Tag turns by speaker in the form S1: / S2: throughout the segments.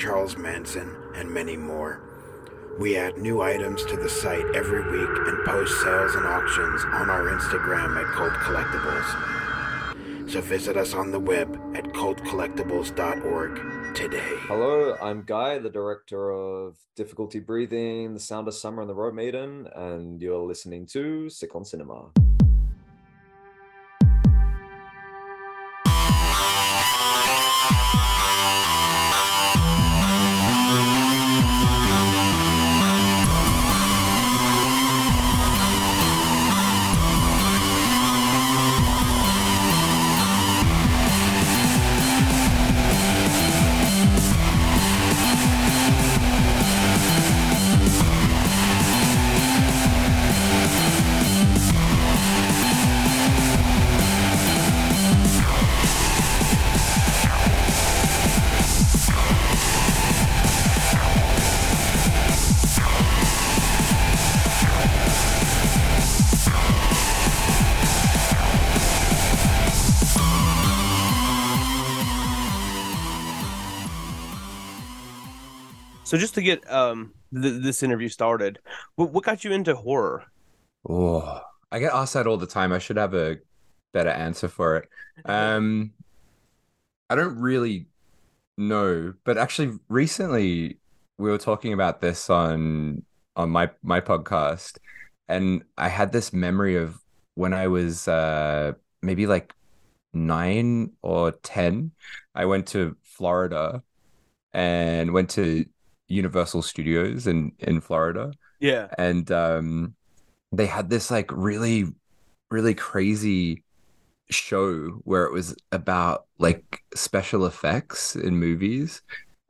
S1: Charles Manson, and many more. We add new items to the site every week and post sales and auctions on our Instagram at Cult Collectibles. So visit us on the web at cultcollectibles.org today.
S2: Hello, I'm Guy, the director of Difficulty Breathing, The Sound of Summer, and The Road Maiden, and you're listening to Sick on Cinema.
S3: So just to get um th- this interview started, what, what got you into horror?
S4: Oh, I get asked that all the time. I should have a better answer for it. Um, I don't really know, but actually, recently we were talking about this on on my my podcast, and I had this memory of when I was uh maybe like nine or ten. I went to Florida and went to Universal Studios in in Florida.
S3: Yeah.
S4: And um they had this like really really crazy show where it was about like special effects in movies.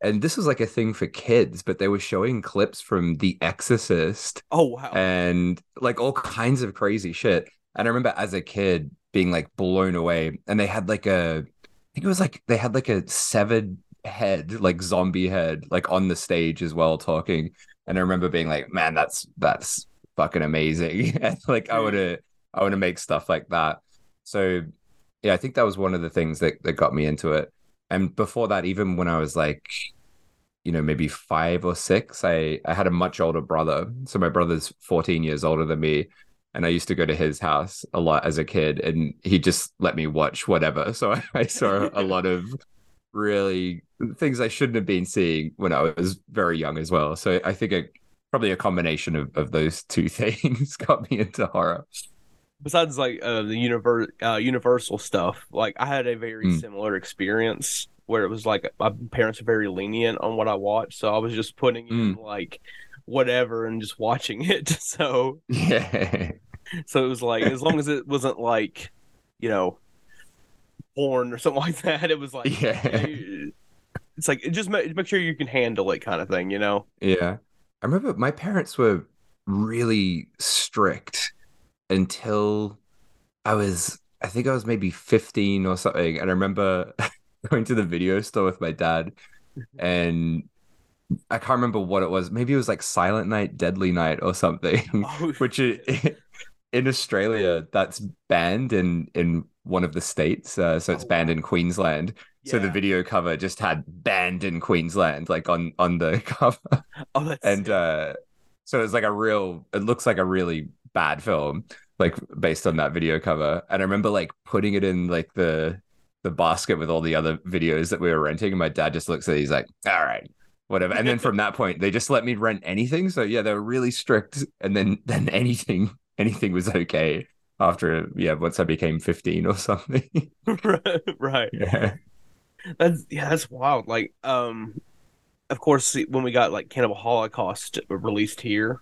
S4: And this was like a thing for kids, but they were showing clips from The Exorcist.
S3: Oh wow.
S4: And like all kinds of crazy shit. And I remember as a kid being like blown away. And they had like a I think it was like they had like a severed head, like zombie head, like on the stage as well, talking. And I remember being like, man, that's that's fucking amazing. and like I would to I want to make stuff like that. So yeah, I think that was one of the things that, that got me into it. And before that, even when I was like, you know, maybe five or six, I, I had a much older brother. So my brother's 14 years older than me. And I used to go to his house a lot as a kid, and he just let me watch whatever. So I, I saw a lot of really things I shouldn't have been seeing when I was very young as well. So I think a, probably a combination of, of those two things got me into horror.
S3: Besides like uh, the universe, uh, universal stuff, like I had a very mm. similar experience where it was like my parents are very lenient on what I watched, so I was just putting in mm. like whatever and just watching it. So
S4: yeah,
S3: so it was like as long as it wasn't like you know porn or something like that. It was like,
S4: yeah,
S3: it's like just make, make sure you can handle it, kind of thing, you know?
S4: Yeah, I remember my parents were really strict until I was, I think I was maybe fifteen or something, and I remember going to the video store with my dad, mm-hmm. and I can't remember what it was. Maybe it was like Silent Night, Deadly Night, or something. Oh, which in Australia, that's banned in in one of the states. Uh, so it's oh, banned wow. in Queensland. Yeah. So the video cover just had banned in Queensland, like on on the cover.
S3: Oh, that's
S4: and uh, so it's like a real. It looks like a really bad film, like based on that video cover. And I remember like putting it in like the the basket with all the other videos that we were renting, and my dad just looks at it. He's like, "All right." Whatever, and then from that point, they just let me rent anything. So yeah, they were really strict, and then then anything anything was okay after yeah once I became 15 or something.
S3: right, right.
S4: Yeah.
S3: That's yeah, that's wild. Like um of course when we got like Cannibal Holocaust released here,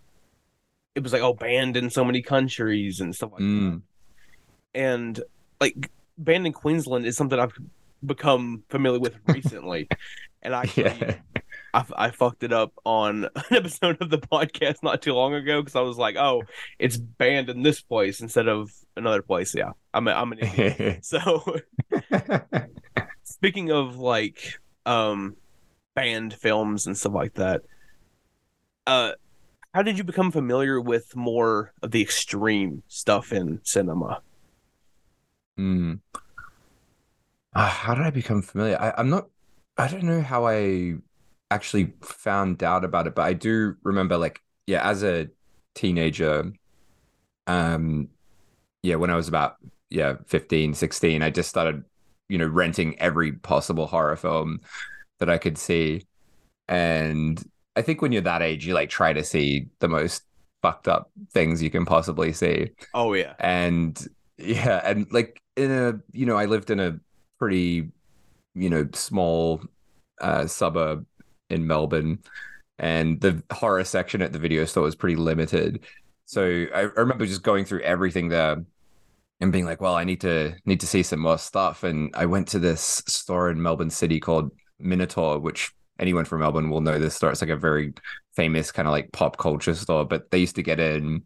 S3: it was like oh banned in so many countries and stuff like mm. that. And like banned in Queensland is something I've become familiar with recently. and I
S4: yeah.
S3: I, I fucked it up on an episode of the podcast not too long ago because I was like, oh, it's banned in this place instead of another place. Yeah, I'm a, I'm an idiot. so speaking of like um banned films and stuff like that, uh, how did you become familiar with more of the extreme stuff in cinema?
S4: Hmm. Uh, how did I become familiar? I, I'm not. I don't know how I actually found out about it, but I do remember, like, yeah, as a teenager, um, yeah, when I was about yeah 15, 16, I just started, you know, renting every possible horror film that I could see, and I think when you're that age, you like try to see the most fucked up things you can possibly see.
S3: Oh yeah,
S4: and yeah, and like in a you know, I lived in a pretty you know small uh, suburb in Melbourne, and the horror section at the video store was pretty limited. So I, I remember just going through everything there and being like, "Well, I need to need to see some more stuff." And I went to this store in Melbourne City called Minotaur, which anyone from Melbourne will know this store. It's like a very famous kind of like pop culture store, but they used to get in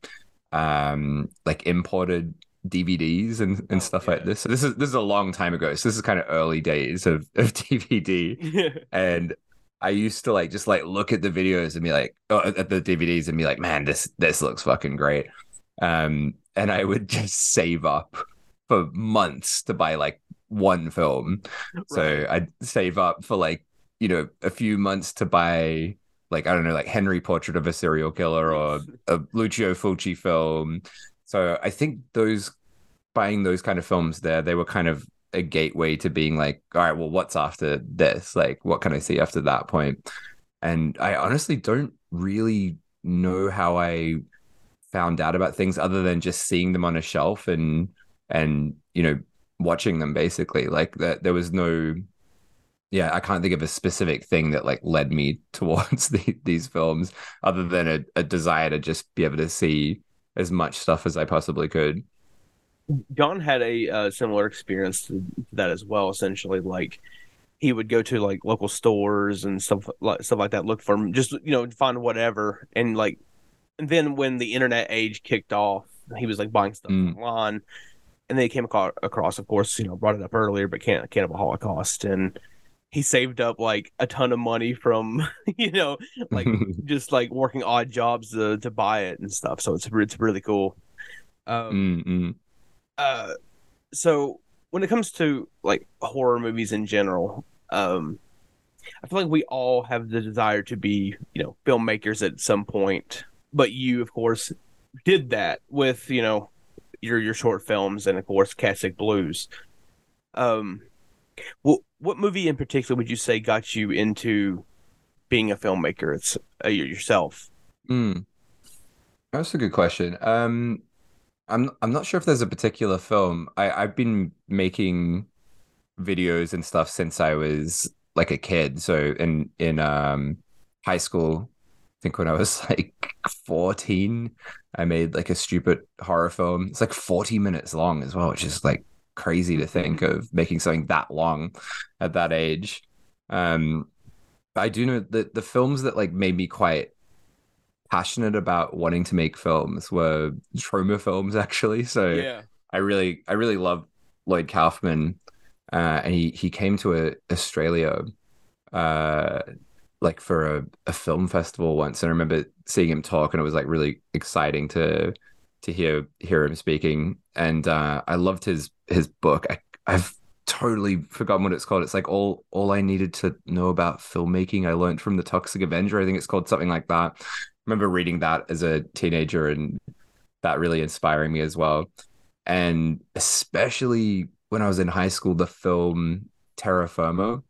S4: um like imported DVDs and, and oh, stuff yeah. like this. So this is this is a long time ago. So this is kind of early days of, of DVD. and I used to like just like look at the videos and be like oh, at the DVDs and be like, man, this this looks fucking great. Um and I would just save up for months to buy like one film. Right. So I'd save up for like, you know, a few months to buy like I don't know, like Henry Portrait of a Serial Killer or a Lucio Fulci film so I think those buying those kind of films there, they were kind of a gateway to being like, all right, well, what's after this? Like, what can I see after that point? And I honestly don't really know how I found out about things other than just seeing them on a shelf and and you know watching them basically like that there was no yeah i can't think of a specific thing that like led me towards the, these films other than a, a desire to just be able to see as much stuff as I possibly could.
S3: John had a uh, similar experience to that as well. Essentially, like he would go to like local stores and stuff like stuff like that, look for just you know find whatever, and like and then when the internet age kicked off, he was like buying stuff mm. online, and they came across, across, of course, you know, brought it up earlier, but can't Cannibal Holocaust, and he saved up like a ton of money from you know like just like working odd jobs to to buy it and stuff so it's it's really cool um mm-hmm. Uh so when it comes to like horror movies in general um i feel like we all have the desire to be you know filmmakers at some point but you of course did that with you know your your short films and of course Cat Sick Blues um well, what movie in particular would you say got you into being a filmmaker? It's uh, yourself.
S4: Mm. That's a good question. Um, I'm I'm not sure if there's a particular film. I I've been making videos and stuff since I was like a kid. So in in um high school, I think when I was like 14, I made like a stupid horror film. It's like 40 minutes long as well, which is like crazy to think of making something that long at that age. Um, I do know that the films that like made me quite passionate about wanting to make films were Troma films actually. So
S3: yeah.
S4: I really I really love Lloyd Kaufman. Uh, and he he came to a, Australia uh, like for a, a film festival once and I remember seeing him talk and it was like really exciting to to hear hear him speaking and uh, I loved his his book. I, I've totally forgotten what it's called. It's like all all I needed to know about filmmaking. I learned from the Toxic Avenger. I think it's called something like that. I remember reading that as a teenager and that really inspiring me as well. And especially when I was in high school, the film Terror Firmer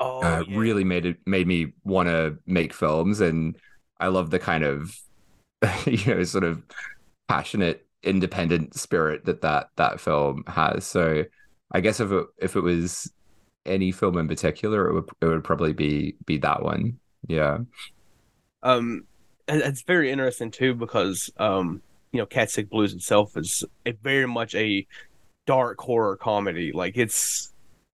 S3: oh,
S4: uh, yeah. really made it made me want to make films. And I love the kind of you know sort of passionate independent spirit that that that film has. So I guess if it if it was any film in particular, it would it would probably be be that one. Yeah.
S3: Um, it's very interesting too because um, you know, Cat Sick Blues itself is a very much a dark horror comedy. Like it's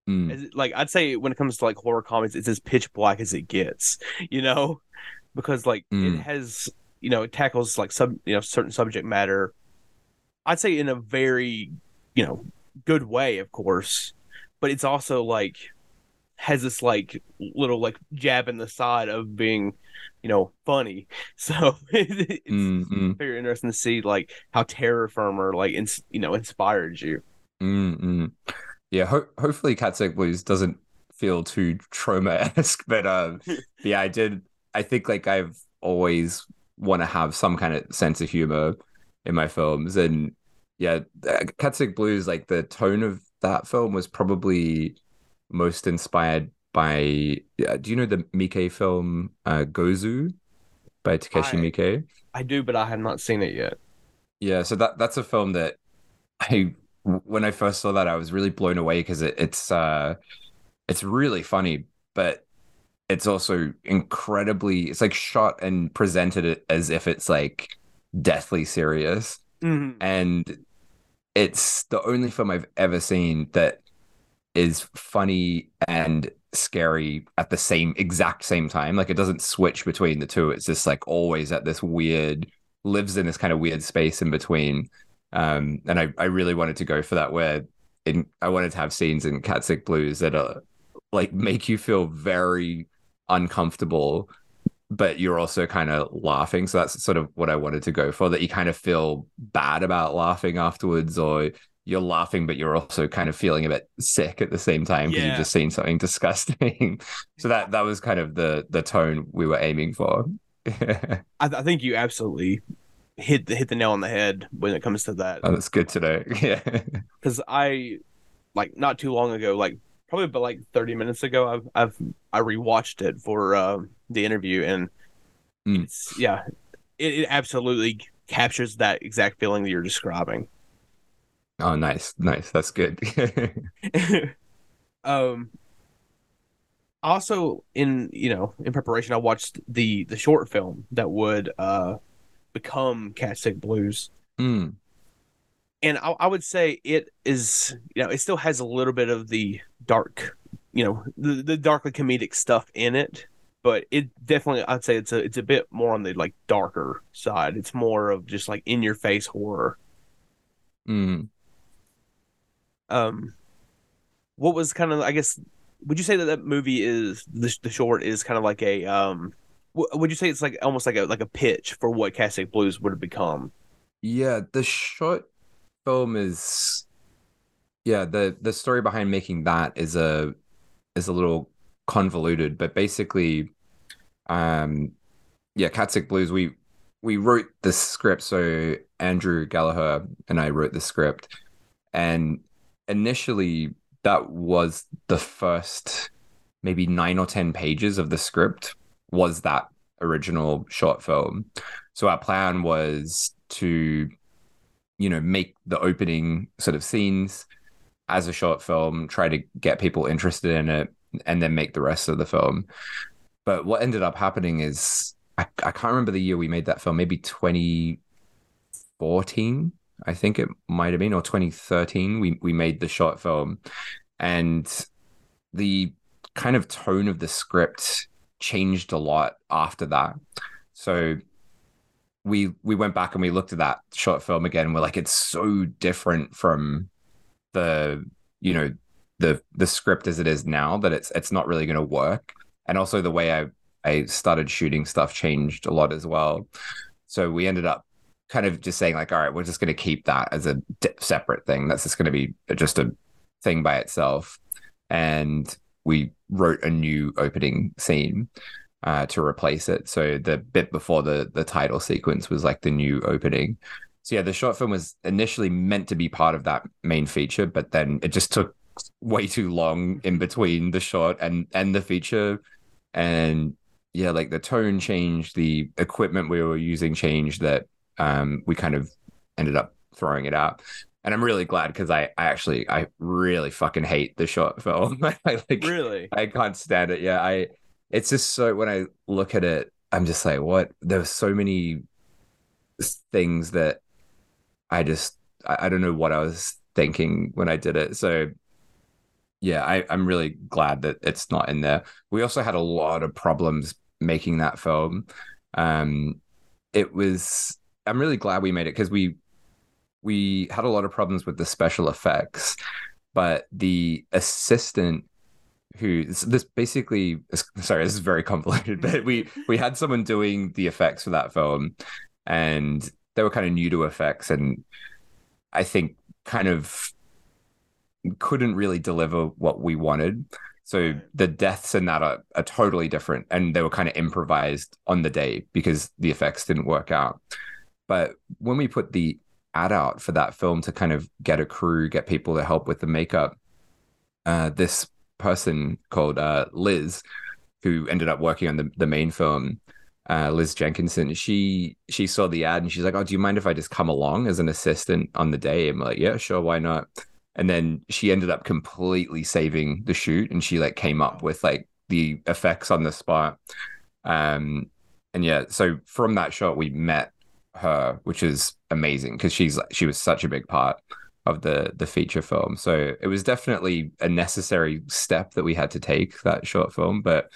S4: Mm.
S3: Like I'd say when it comes to like horror comedies, it's as pitch black as it gets, you know, because like
S4: Mm.
S3: it has, you know, it tackles like sub, you know, certain subject matter. I'd say in a very, you know, good way, of course, but it's also like has this like little like jab in the side of being, you know, funny. So it's
S4: Mm, mm,
S3: very interesting to see like how Terror Firmer like ins- you know inspired you.
S4: mm, mm. Yeah, ho- hopefully Cat Sick Blues doesn't feel too Troma esque, but um, yeah, I did. I think like I've always want to have some kind of sense of humor in my films, and yeah, uh, Cat Sick Blues, like the tone of that film was probably most inspired by. Yeah, do you know the Miike film uh, Gozu by Takeshi
S3: I-
S4: Miike?
S3: I do, but I have not seen it yet.
S4: Yeah, so that that's a film that I when I first saw that I was really blown away because it, it's uh it's really funny, but it's also incredibly it's like shot and presented as if it's like deathly serious.
S3: Mhm.
S4: And it's the only film I've ever seen that is funny and scary at the same exact same time. Like it doesn't switch between the two. It's just like always at this weird lives in this kind of weird space in between. Um, and I, I really wanted to go for that where in I wanted to have scenes in Cat Sick Blues that are like make you feel very uncomfortable, but you're also kind of laughing. So that's sort of what I wanted to go for. That you kind of feel bad about laughing afterwards, or you're laughing, but you're also kind of feeling a bit sick at the same time because
S3: Yeah.
S4: you've just seen something disgusting. so that that was kind of the the tone we were aiming for.
S3: I, I think you absolutely hit the hit the nail on the head when it comes to that.
S4: Oh, that's good to know. Yeah.
S3: Because I, like, not too long ago, like probably but like thirty minutes ago, I've I've I rewatched it for um, the interview, and
S4: Mm.
S3: it's yeah, it, it absolutely captures that exact feeling that you're describing.
S4: Oh, nice, nice. That's good.
S3: um also in you know in preparation i watched the the short film that would uh become cat sick blues
S4: Mm,
S3: and I, I would say it is you know it still has a little bit of the dark you know the, the darkly comedic stuff in it but it definitely i'd say it's a it's a bit more on the like darker side it's more of just like in your face horror
S4: mm.
S3: Um what was kind of i guess would you say that that movie is the, the short is kind of like a um would you say it's like almost like a like a pitch for what Cat Sick Blues would have become?
S4: Yeah, the short film is yeah, the the story behind making that is a is a little convoluted, but basically um yeah, Cat Sick Blues we we wrote the script so Andrew Gallagher and I wrote the script and initially that was the first maybe 9 or 10 pages of the script was that original short film. So our plan was to you know make the opening sort of scenes as a short film try to get people interested in it and then make the rest of the film but what ended up happening is i, I can't remember the year we made that film maybe 2014 i think it might have been or 2013 we, we made the short film. And the kind of tone of the script changed a lot after that. So we we went back and we looked at that short film again and we're like it's so different from the you know the the script as it is now that it's it's not really going to work. And also the way i i started shooting stuff changed a lot as well. So we ended up kind of just saying like all right we're just going to keep that as a separate thing that's just going to be just a thing by itself and we wrote a new opening scene uh, to replace it. So the bit before the the title sequence was like the new opening. So yeah, the short film was initially meant to be part of that main feature, but then it just took way too long in between the short and and the feature, and yeah, like the tone changed, the equipment we were using changed. That um, we kind of ended up throwing it out. And I'm really glad because I, I actually I really fucking hate the short film. I like
S3: really
S4: I can't stand it. Yeah, I it's just so when I look at it, I'm just like, what? There's so many things that I just I, I don't know what I was thinking when I did it. So yeah, I, I'm really glad that it's not in there. We also had a lot of problems making that film. Um, it was. I'm really glad we made it because we we had a lot of problems with the special effects, but the assistant who this, this basically sorry this is very convoluted but we we had someone doing the effects for that film and they were kind of new to effects and i think kind of couldn't really deliver what we wanted. So the deaths in that are, are totally different and they were kind of improvised on the day because the effects didn't work out but when we put the ad out for that film to kind of get a crew get people to help with the makeup uh, this person called uh, Liz, who ended up working on the, the main film, uh, Liz Jenkinson, she she saw the ad and she's like, "Oh, do you mind if I just come along as an assistant on the day?" I'm like, "Yeah, sure, why not?" And then she ended up completely saving the shoot, and she like came up with like the effects on the spot. Um, and yeah, so from that shot, we met her, which is amazing because she's she was such a big part of the the feature film. So it was definitely a necessary step that we had to take that short film. But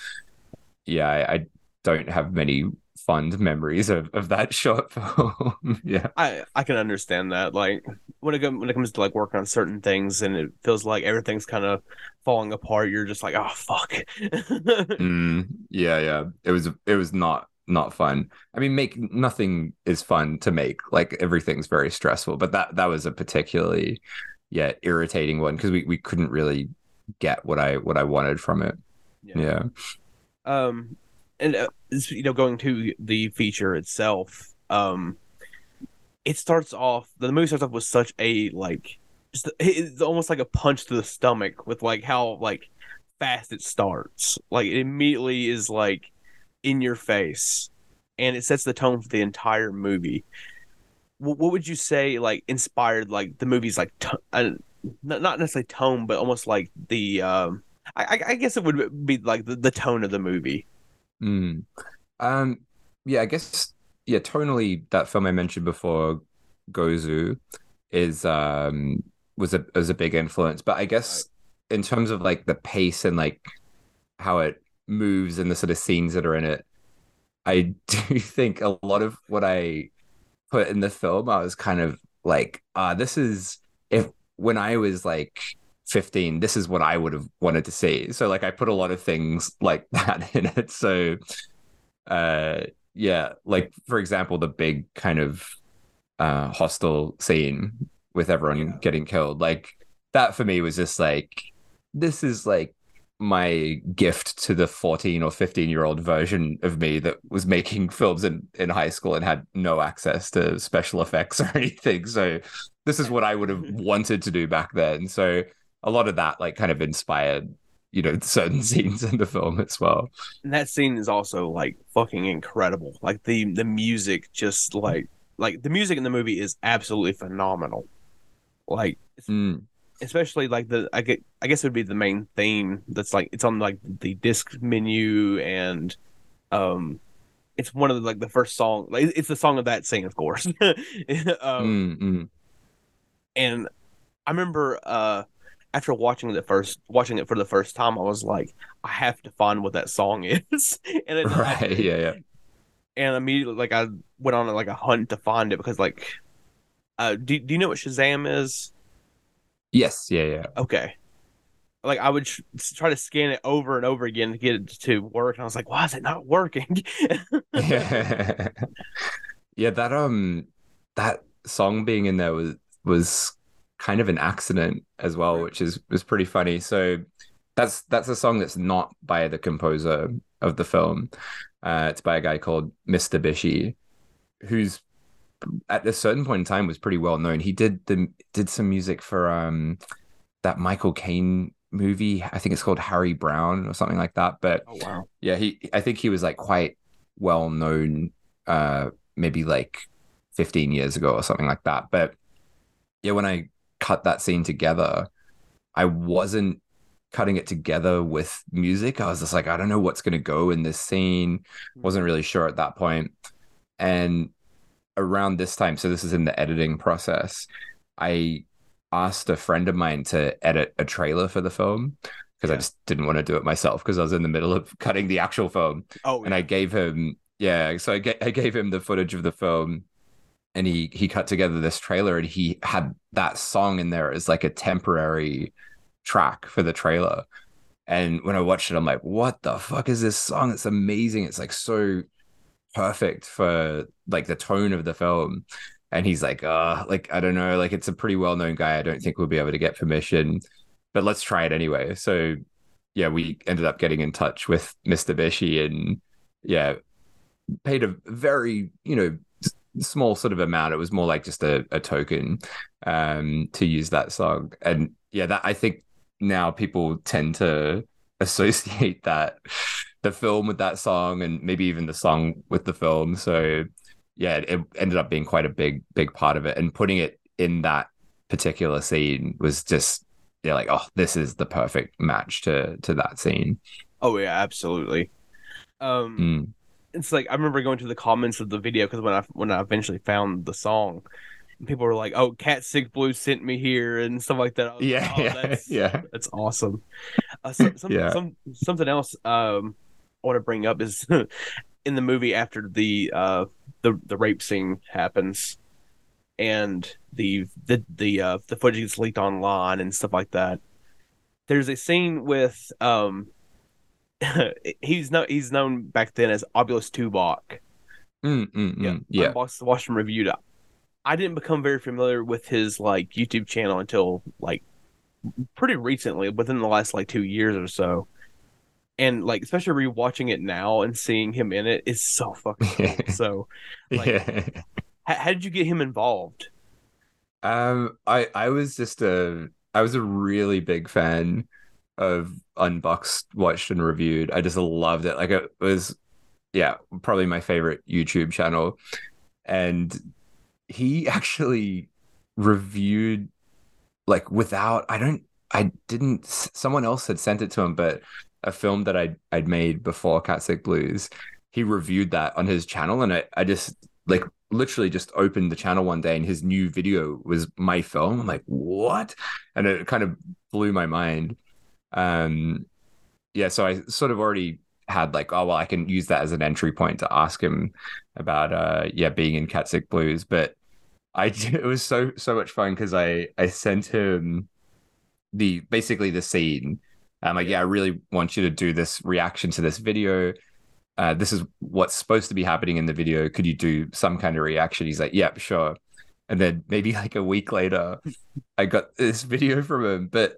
S4: yeah, I, I don't have many fond memories of, of that short film. yeah,
S3: I I can understand that. Like when it comes when it comes to like working on certain things, and it feels like everything's kind of falling apart. You're just like, oh fuck.
S4: mm, yeah, yeah. It was it was not not fun. I mean, make nothing is fun to make. Like everything's very stressful, but that that was a particularly yeah irritating one because we we couldn't really get what I what I wanted from it. Yeah. yeah.
S3: Um, and uh, you know, going to the feature itself, um, it starts off. The movie starts off with such a like, it's almost like a punch to the stomach with like how like fast it starts. Like it immediately is like in your face and it sets the tone for the entire movie what, what would you say like inspired like the movie's like t- uh, not necessarily tone but almost like the um I, I guess it would be like the, the tone of the movie.
S4: Mm. Um, yeah, I guess yeah, tonally that film I mentioned before, Gozu, is um was a was a big influence. But I guess in terms of like the pace and like how it moves and the sort of scenes that are in it, I do think a lot of what I put in the film, I was kind of like, uh, this is if when I was like 15, this is what I would have wanted to see. So like I put a lot of things like that in it. So uh yeah, like for example, the big kind of uh hostel scene with everyone yeah. getting killed. Like that for me was just like this is like my gift to the 14 or 15 year old version of me that was making films in, in high school and had no access to special effects or anything. So this is what I would have wanted to do back then. So a lot of that like kind of inspired, you know, certain scenes in the film as well.
S3: And that scene is also like fucking incredible. Like the the music just like like the music in the movie is absolutely phenomenal. Like
S4: mm
S3: especially like the I get I guess it would be the main theme that's like it's on like the disc menu and um it's one of the, like the first song like it's the song of that scene of course. Um,
S4: mm-hmm.
S3: and I remember uh after watching the first watching it for the first time I was like I have to find what that song is. And
S4: then right yeah yeah.
S3: and immediately like I went on like a hunt to find it because like uh do, do you know what Shazam is
S4: Yes, yeah, yeah.
S3: Okay. Like I would try to scan it over and over again to get it to work, and I was like, "Why is it not working?"
S4: yeah. yeah, that um, that song being in there was was kind of an accident as well, which is was pretty funny. So that's that's a song that's not by the composer of the film. Uh, it's by a guy called Mr. Bishi, who's at a certain point in time was pretty well known. He did the did some music for um that Michael Caine movie. I think it's called Harry Brown or something like that. But
S3: oh, wow.
S4: yeah, he I think he was like quite well known uh maybe like 15 years ago or something like that. But yeah, when I cut that scene together, I wasn't cutting it together with music. I was just like, I don't know what's gonna go in this scene. Wasn't really sure at that point. And around this time, so this is in the editing process, I asked a friend of mine to edit a trailer for the film because I just didn't want to do it myself because I was in the middle of cutting the actual film.
S3: Oh,
S4: And I gave him, yeah, so I, ga- I gave him the footage of the film and he he cut together this trailer and he had that song in there as like a temporary track for the trailer. And when I watched it, I'm like, what the fuck is this song? It's amazing. It's like so perfect for like the tone of the film. And he's like, uh, like, I don't know, like it's a pretty well-known guy. I don't think we'll be able to get permission, but let's try it anyway. So yeah, we ended up getting in touch with Mr. Bishi and yeah, paid a very, you know, small sort of amount. It was more like just a, a token um to use that song. And yeah, that I think now people tend to associate that the film with that song and maybe even the song with the film. So yeah, it ended up being quite a big, big part of it. And putting it in that particular scene was just yeah, like, oh, this is the perfect match to to that scene.
S3: oh yeah, absolutely. Um,
S4: Mm.
S3: it's like I remember going to the comments of the video because when I when I eventually found the song, people were like, "Oh, Cat Sick Blue sent me here" and stuff like that. Was like,
S4: Yeah,
S3: "Oh,
S4: yeah,
S3: that's,
S4: yeah.
S3: that's awesome. Uh, so, some,
S4: Yeah.
S3: some something else um want to bring up is in the movie after the uh the the rape scene happens and the the the uh the footage gets leaked online and stuff like that. There's a scene with um he's no he's known back then as Obulus Tubok.
S4: Mm, mm,
S3: Yeah,
S4: mm. yeah.
S3: Unboxed, watched and reviewed. it. I didn't become very familiar with his like YouTube channel until like pretty recently, within the last like two years or so. And like especially rewatching it now and seeing him in it is so fucking cool. so, like-
S4: yeah.
S3: how, how did you get him involved?
S4: Um, I I was just a I was a really big fan of Unboxed, watched and reviewed. I just loved it. Like it was, yeah, probably my favorite YouTube channel. And he actually reviewed like without I don't I didn't someone else had sent it to him, but a film that I'd, I'd made before Cat Sick Blues, he reviewed that on his channel, and I I just like literally just opened the channel one day and his new video was my film. I'm like, what? And it kind of blew my mind. Um yeah, so I sort of already had like, oh well, I can use that as an entry point to ask him about uh yeah, being in Cat Sick Blues. But I it was so so much fun because I I sent him the basically the scene. I'm like, yeah, I really want you to do this reaction to this video uh, this is what's supposed to be happening in the video. Could you do some kind of reaction? He's like, yep, sure. And then maybe like a week later, I got this video from him. But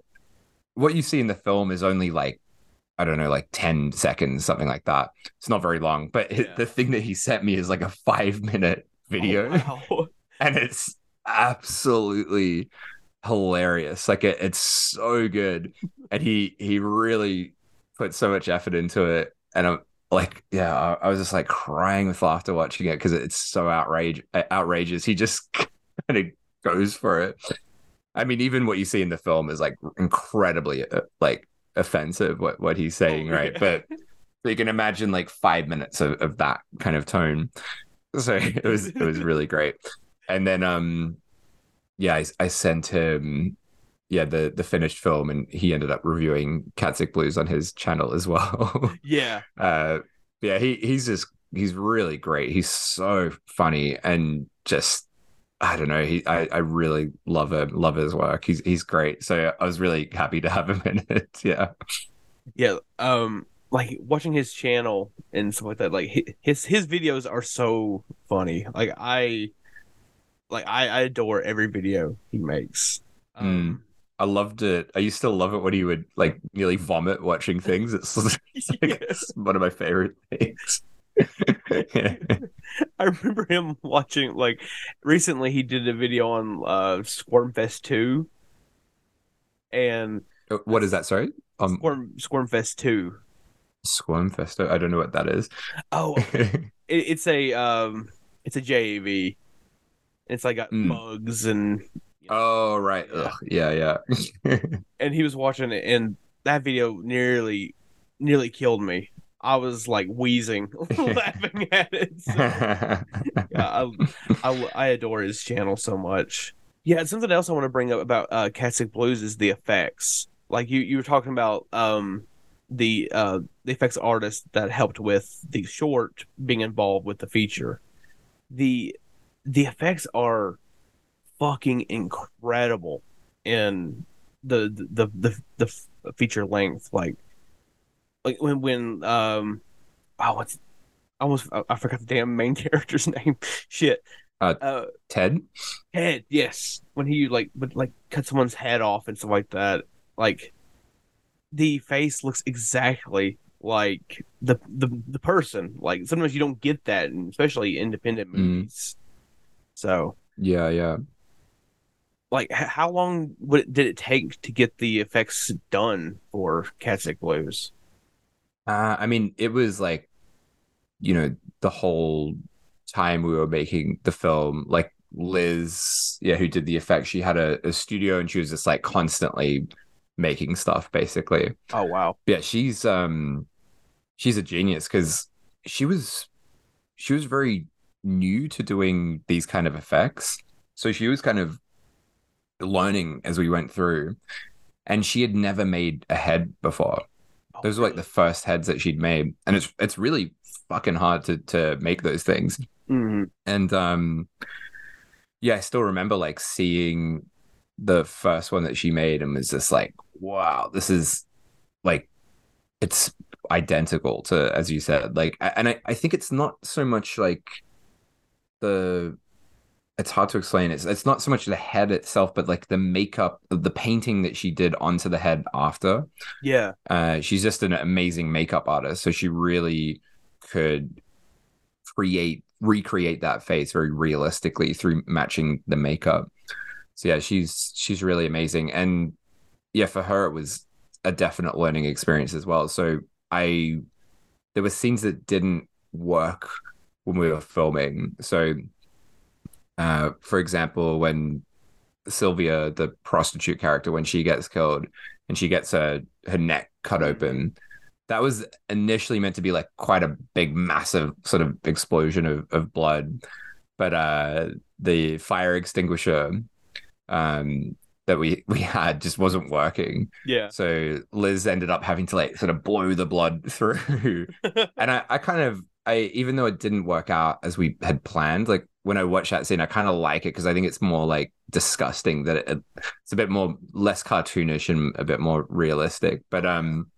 S4: what you see in the film is only like, I don't know, like 10 seconds, something like that. It's not very long. But
S3: Yeah.
S4: the thing that he sent me is like a five minute video.
S3: Oh, wow.
S4: and it's absolutely hilarious. Like it, it's so good, and he he really put so much effort into it. And I'm like, yeah, I, I was just like crying with laughter watching it because it's so outrage outrageous. He just kind of goes for it. I mean, even what you see in the film is like incredibly uh, like offensive what what he's saying,
S3: Oh,
S4: right?
S3: yeah.
S4: But but you can imagine like five minutes of, of that kind of tone. So it was it was really great. And then um yeah, I, I sent him yeah the the finished film and he ended up reviewing Cat Sick Blues on his channel as well.
S3: yeah.
S4: uh yeah, he he's just he's really great. He's so funny and just I don't know. He, I, I really love him. Love his work. He's, he's great. So I was really happy to have him in it. Yeah.
S3: Yeah. Um, like watching his channel and stuff like that. Like his his videos are so funny. Like I, like I, I adore every video he makes. Um,
S4: I loved it. I used to love it when he would like nearly vomit watching things. It's like,
S3: Yes.
S4: one of my favorite things.
S3: I remember him watching like recently he did a video on uh Squirmfest 2 and
S4: what is that? Sorry, um,
S3: Squirm Squirmfest 2.
S4: Squirm Festo. I don't know what that is.
S3: Oh, it, it's a um it's a JAV. It's like got
S4: Mm.
S3: bugs and
S4: oh right.
S3: Yeah.
S4: Ugh, yeah, yeah.
S3: and he was watching it and that video nearly nearly killed me. I was like wheezing laughing at it. So, yeah, I, I I adore his channel so much. Yeah, something else I want to bring up about uh Cat Blues is the effects. Like you you were talking about um the uh the effects artist that helped with the short being involved with the feature. The the effects are fucking incredible in the the the the, the feature length like like when when um oh what's I almost I, I forgot the damn main character's name. Shit.
S4: Uh,
S3: uh
S4: Ted.
S3: head yes. When he like would like cut someone's head off and stuff like that. Like the face looks exactly like the the the person. Like sometimes you don't get that and especially independent
S4: Mhm.
S3: movies so
S4: Yeah, yeah.
S3: like how long would it, did it take to get the effects done for Cat Sick Blues
S4: Uh, I mean, it was like, you know, the whole time we were making the film, like Liz, yeah, who did the effects, she had a, a studio and she was just like constantly making stuff basically.
S3: oh wow
S4: Yeah, she's um she's a genius because she was she was very new to doing these kind of effects. So she was kind of learning as we went through. And she had never made a head before.
S3: Oh,
S4: Those were like the first heads that she'd made. And it's it's really fucking hard to to make those things.
S3: Mhm.
S4: And um yeah, I still remember like seeing the first one that she made and was just like, wow, this is like it's identical to as you said. Like and I, I think it's not so much like the it's hard to explain. It's it's not so much the head itself, but like the makeup, the painting that she did onto the head after.
S3: yeah
S4: Uh, she's just an amazing makeup artist, so she really could create, recreate that face very realistically through matching the makeup. So yeah, she's she's really amazing, and yeah, for her it was a definite learning experience as well. So I, there were scenes that didn't work when we were filming. So, uh, for example, when Sylvia, the prostitute character, when she gets killed and she gets her her neck cut open. That was initially meant to be like quite a big, massive sort of explosion of, of blood, but uh, the fire extinguisher um, that we we had just wasn't working.
S3: yeah
S4: So Liz ended up having to like sort of blow the blood through, and I, I kind of I even though it didn't work out as we had planned, like when I watch that scene, I kind of like it because I think it's more like disgusting that it, it's a bit more less cartoonish and a bit more realistic. But um,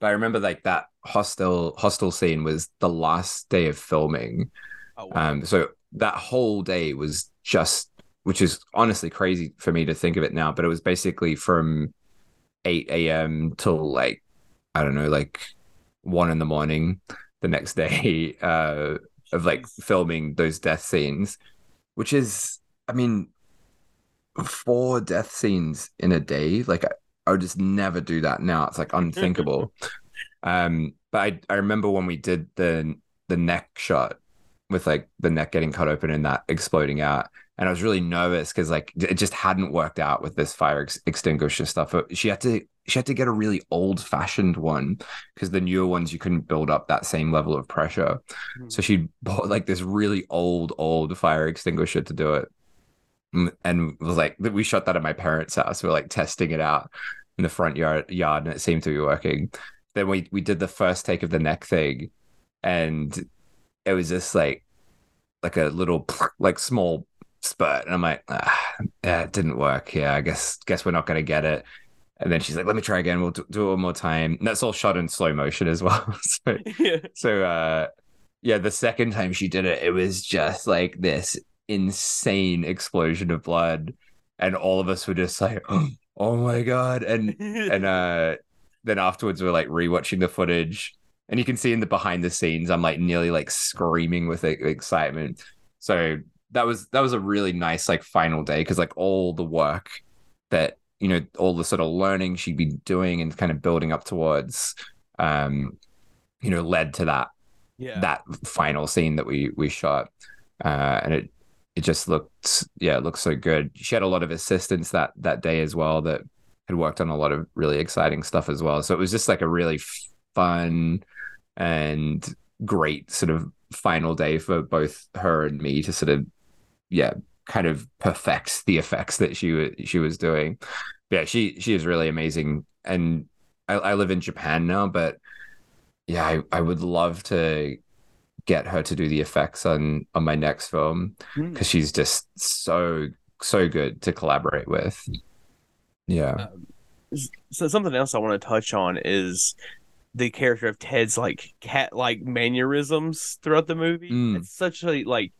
S4: but I remember like that hostel hostel scene was the last day of filming.
S3: oh, wow.
S4: Um, so that whole day was just, which is honestly crazy for me to think of it now, but it was basically from 8 a.m. till like, I don't know, like one in the morning the next day uh, of like filming those death scenes, which is, I mean, four death scenes in a day. Like, I, I would just never do that now. It's like unthinkable. um, but I, I remember when we did the the neck shot with like the neck getting cut open and that exploding out. And I was really nervous because like it just hadn't worked out with this fire ex- extinguisher stuff. But She had to she had to get a really old fashioned one because the newer ones you couldn't build up that same level of pressure.
S3: Hmm.
S4: So she bought like this really old old fire extinguisher to do it, Mm, and was like we shot that at my parents' house. We are like testing it out in the front yard yard, and it seemed to be working. Then we we did the first take of the neck thing, and it was just like like a little like small spurt and i'm like ah, yeah it didn't work. Yeah i guess guess we're not gonna get it. And then she's like let me try again. We'll do, do it one more time. And that's all shot in slow motion as well. So
S3: yeah.
S4: so uh yeah the second time she did it it was just like this insane explosion of blood. And all of us were just like oh my god. And and uh then afterwards we're like rewatching the footage. And you can see in the behind the scenes i'm like nearly like screaming with excitement. So that was that was a really nice like final day because like all the work that you know all the sort of learning she'd been doing and kind of building up towards um you know led to that
S3: yeah.
S4: that final scene that we we shot. Uh and it it just looked yeah it looked so good. She had a lot of assistants that that day as well that had worked on a lot of really exciting stuff as well. So it was just like a really fun and great sort of final day for both her and me to sort of yeah kind of perfects the effects that she was she was doing. yeah, she she is really amazing, and I, I live in Japan now, but yeah, I, I would love to get her to do the effects on on my next film because mm. she's just so so good to collaborate with. Yeah. Um,
S3: so something else I want to touch on is the character of Ted's like cat like mannerisms throughout the movie. Mm. It's such a like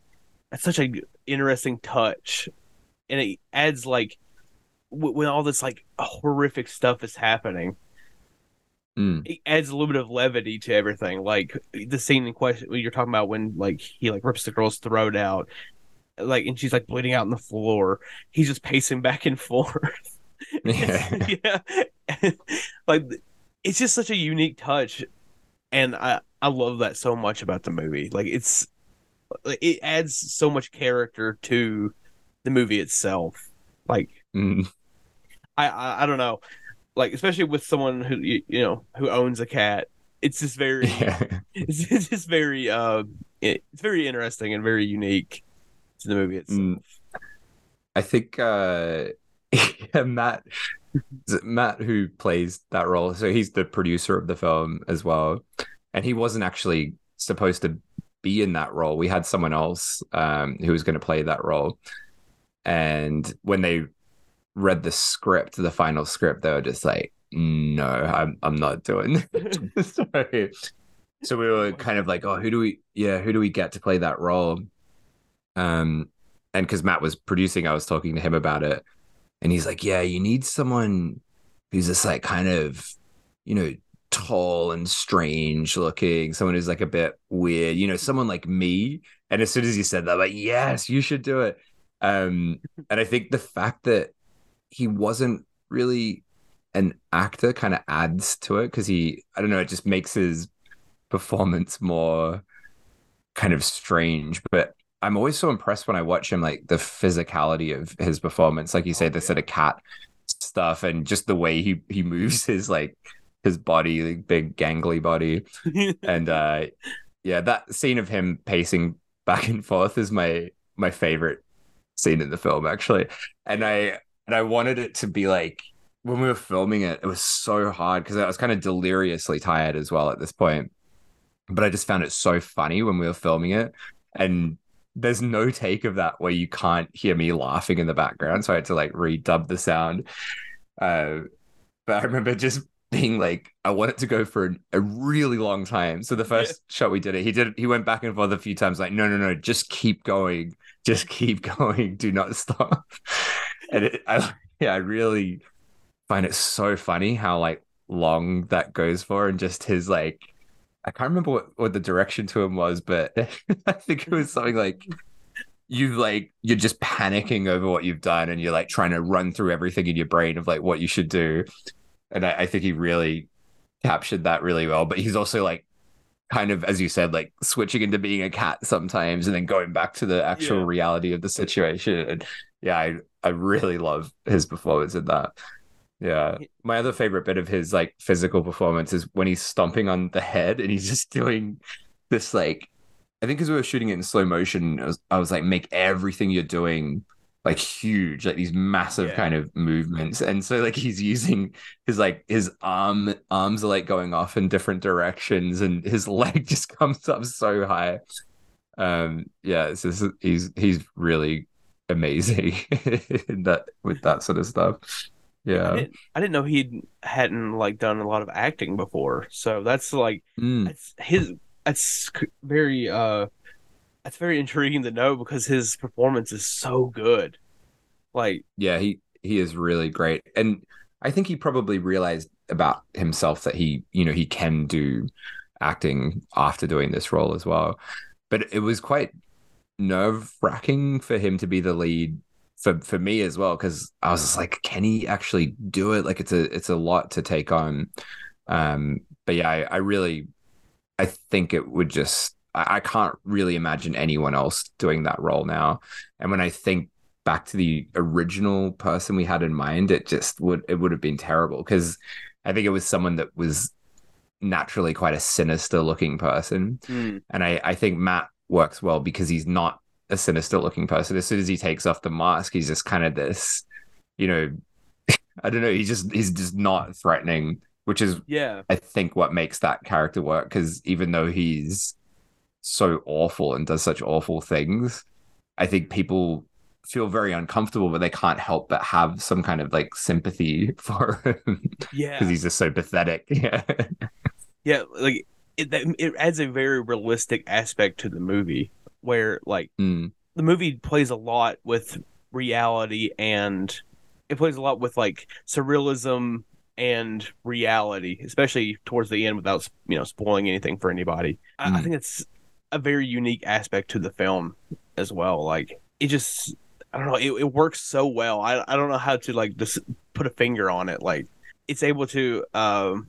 S3: it's such a interesting touch, and it adds like w- when all this like horrific stuff is happening. Mm. It adds a little bit of levity to everything. Like the scene in question you're talking about when like he like rips the girl's throat out, like and she's like bleeding out on the floor. He's just pacing back and forth. yeah, yeah. like it's just such a unique touch, and I I love that so much about the movie. Like it's it adds so much character to the movie itself. Like mm. I, I I don't know, like especially with someone who you, you know who owns a cat. It's just very yeah. it's, it's just very uh it, it's very interesting and very unique to the movie itself. Mm.
S4: I think uh yeah, Matt Matt who plays that role. So he's the producer of the film as well, and he wasn't actually supposed to be in that role. We had someone else um, who was going to play that role, and when they read the script, the final script, they were just like, "No, I'm I'm not doing." this. Sorry. So we were kind of like, "Oh, who do we? Yeah, who do we get to play that role?" Um, and because Matt was producing, I was talking to him about it and he's like, yeah, you need someone who's just like kind of, you know, tall and strange looking, someone who's like a bit weird, you know, someone like me. And as soon as he said that, I'm like, yes, you should do it. Um, and I think the fact that he wasn't really an actor kind of adds to it because he, I don't know, it just makes his performance more kind of strange. But I'm always so impressed when I watch him, like the physicality of his performance. Like you say, oh, the yeah. sort of cat stuff and just the way he he moves his like his body, like big gangly body. and uh yeah, that scene of him pacing back and forth is my my favorite scene in the film actually. And I and I wanted it to be like when we were filming it, it was so hard because I was kind of deliriously tired as well at this point. But I just found it so funny when we were filming it. And there's no take of that where you can't hear me laughing in the background. So I had to like redub the sound. Uh, but I remember just being like, I want it to go for a really long time. So the first yeah. shot we did it, he did he went back and forth a few times, like, no, no, no, just keep going, just keep going, do not stop. and it, I yeah, I really find it so funny how like long that goes for, and just his like I can't remember what, what the direction to him was, but I think it was something like you like you're just panicking over what you've done and you're like trying to run through everything in your brain of like what you should do. And I, I think he really captured that really well. But he's also like kind of, as you said, like switching into being a cat sometimes and then going back to the actual yeah. reality of the situation. And yeah, I I really love his performance in that. Yeah. My other favorite bit of his like physical performance is when he's stomping on the head and he's just doing this like I think because we were shooting it in slow motion, I was, I was, like, make everything you're doing like huge, like these massive yeah. kind of movements. And so like he's using his like his arm arms are like going off in different directions and his leg just comes up so high. Um yeah, it's just he's he's really amazing in that with that sort of stuff. Yeah,
S3: I didn't, I didn't know he hadn't like done a lot of acting before. So that's like mm. that's his. That's very uh, that's very intriguing to know because his performance is so good. Like,
S4: yeah, he he is really great, and I think he probably realized about himself that he you know he can do acting after doing this role as well. But it was quite nerve wracking for him to be the lead for for me as well because I was just like, can he actually do it? Like it's a it's a lot to take on. Um, but yeah, I, I really I think it would just I, I can't really imagine anyone else doing that role now. And when I think back to the original person we had in mind, it just would it would have been terrible because I think it was someone that was naturally quite a sinister looking person. Mm. And I, I think Matt works well because he's not a sinister looking person. As soon as he takes off the mask, he's just kind of this, you know, I don't know. He's just he's just not threatening, which is
S3: yeah,
S4: I think what makes that character work. Because even though he's so awful and does such awful things, I think people feel very uncomfortable, but they can't help but have some kind of like sympathy for him.
S3: yeah,
S4: because he's just so pathetic. Yeah.
S3: yeah. Like it, it adds a very realistic aspect to the movie, where like
S4: Mm.
S3: the movie plays a lot with reality and it plays a lot with like surrealism and reality, especially towards the end without you know spoiling anything for anybody. I, I
S4: Mm.
S3: think it's a very unique aspect to the film as well. Like it just I don't know, it, it works so well. I I don't know how to like just put a finger on it. Like it's able to um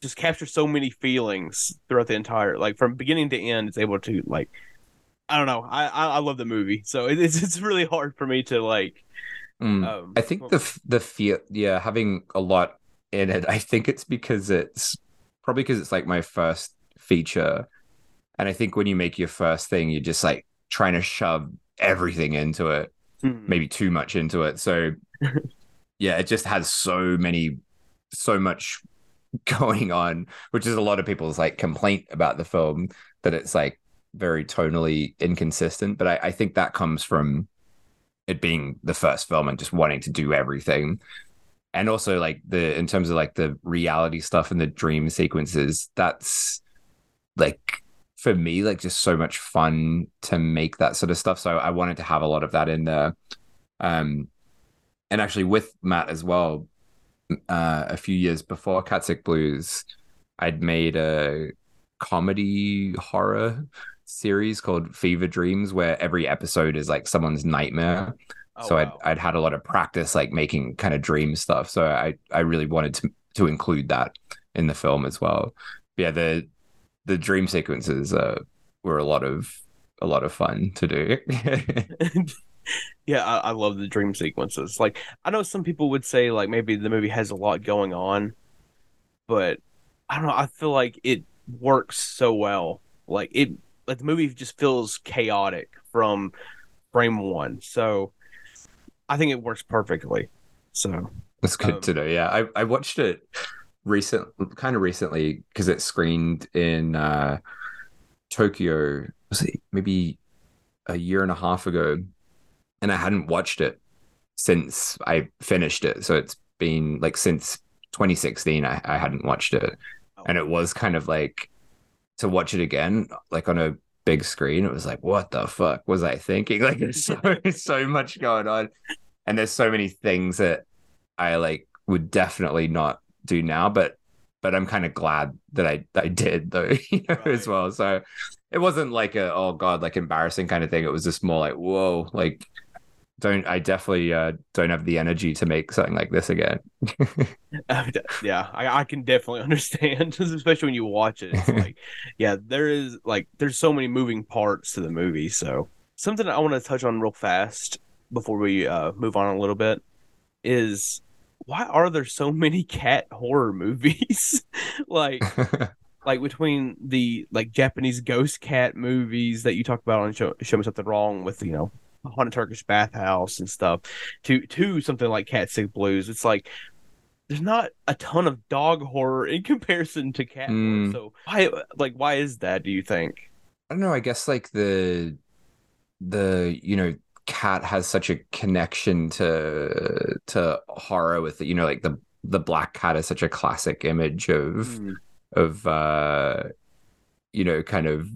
S3: just capture so many feelings throughout the entire like from beginning to end. It's able to like I don't know. I I, I love the movie, so it, it's it's really hard for me to like.
S4: Mm.
S3: Um,
S4: I think the the fear, yeah, having a lot in it. I think it's because it's probably because it's like my first feature, and I think when you make your first thing, you're just like trying to shove everything into it,
S3: hmm,
S4: maybe too much into it. So yeah, it just has so many, so much going on, which is a lot of people's like complaint about the film that it's like very tonally inconsistent. But I, I think that comes from it being the first film and just wanting to do everything. And also like the in terms of like the reality stuff and the dream sequences, that's like for me, like just so much fun to make that sort of stuff. So I wanted to have a lot of that in there. Um and actually with Matt as well, uh, a few years before Cat Sick Blues, I'd made a comedy horror series called Fever Dreams, where every episode is like someone's nightmare.
S3: oh,
S4: so
S3: wow.
S4: I'd I'd had a lot of practice like making kind of dream stuff. So I I really wanted to to include that in the film as well. But yeah, the the dream sequences uh, were a lot of a lot of fun to do.
S3: yeah, I, I love the dream sequences. Like, I know some people would say like maybe the movie has a lot going on, but I don't know. I feel like it works so well. Like it, like the movie just feels chaotic from frame one. So I think it works perfectly. So
S4: That's good
S3: Um,
S4: to know. Yeah, I I watched it recent, kind of recently because it screened in uh, Tokyo. Was it maybe a year and a half ago? And I hadn't watched it since I finished it. So it's been like since 2016. I, I hadn't watched it,
S3: Oh.
S4: and it was kind of like to watch it again, like on a big screen. It was like, what the fuck was I thinking? Like, there's so so much going on, and there's so many things that I like would definitely not do now, but but I'm kind of glad that I I did though, you know, as well. So it wasn't like a oh god like embarrassing kind of thing. It was just more like whoa, like don't I definitely uh don't have the energy to make something like this again.
S3: yeah, I, I can definitely understand, especially when you watch it. It's like, yeah, there is like there's so many moving parts to the movie. So something I want to touch on real fast before we uh, move on a little bit is why are there so many cat horror movies? like like between the like Japanese ghost cat movies that you talk about on show, show me something wrong with you know haunted Turkish bathhouse and stuff to to something like Cat Sick Blues. It's like there's not a ton of dog horror in comparison to cat
S4: Mm.
S3: horror. So why like why is that? Do you think?
S4: I don't know. I guess like the the you know cat has such a connection to to horror with it. You know, like the the black cat is such a classic image of
S3: Hmm.
S4: of uh you know kind of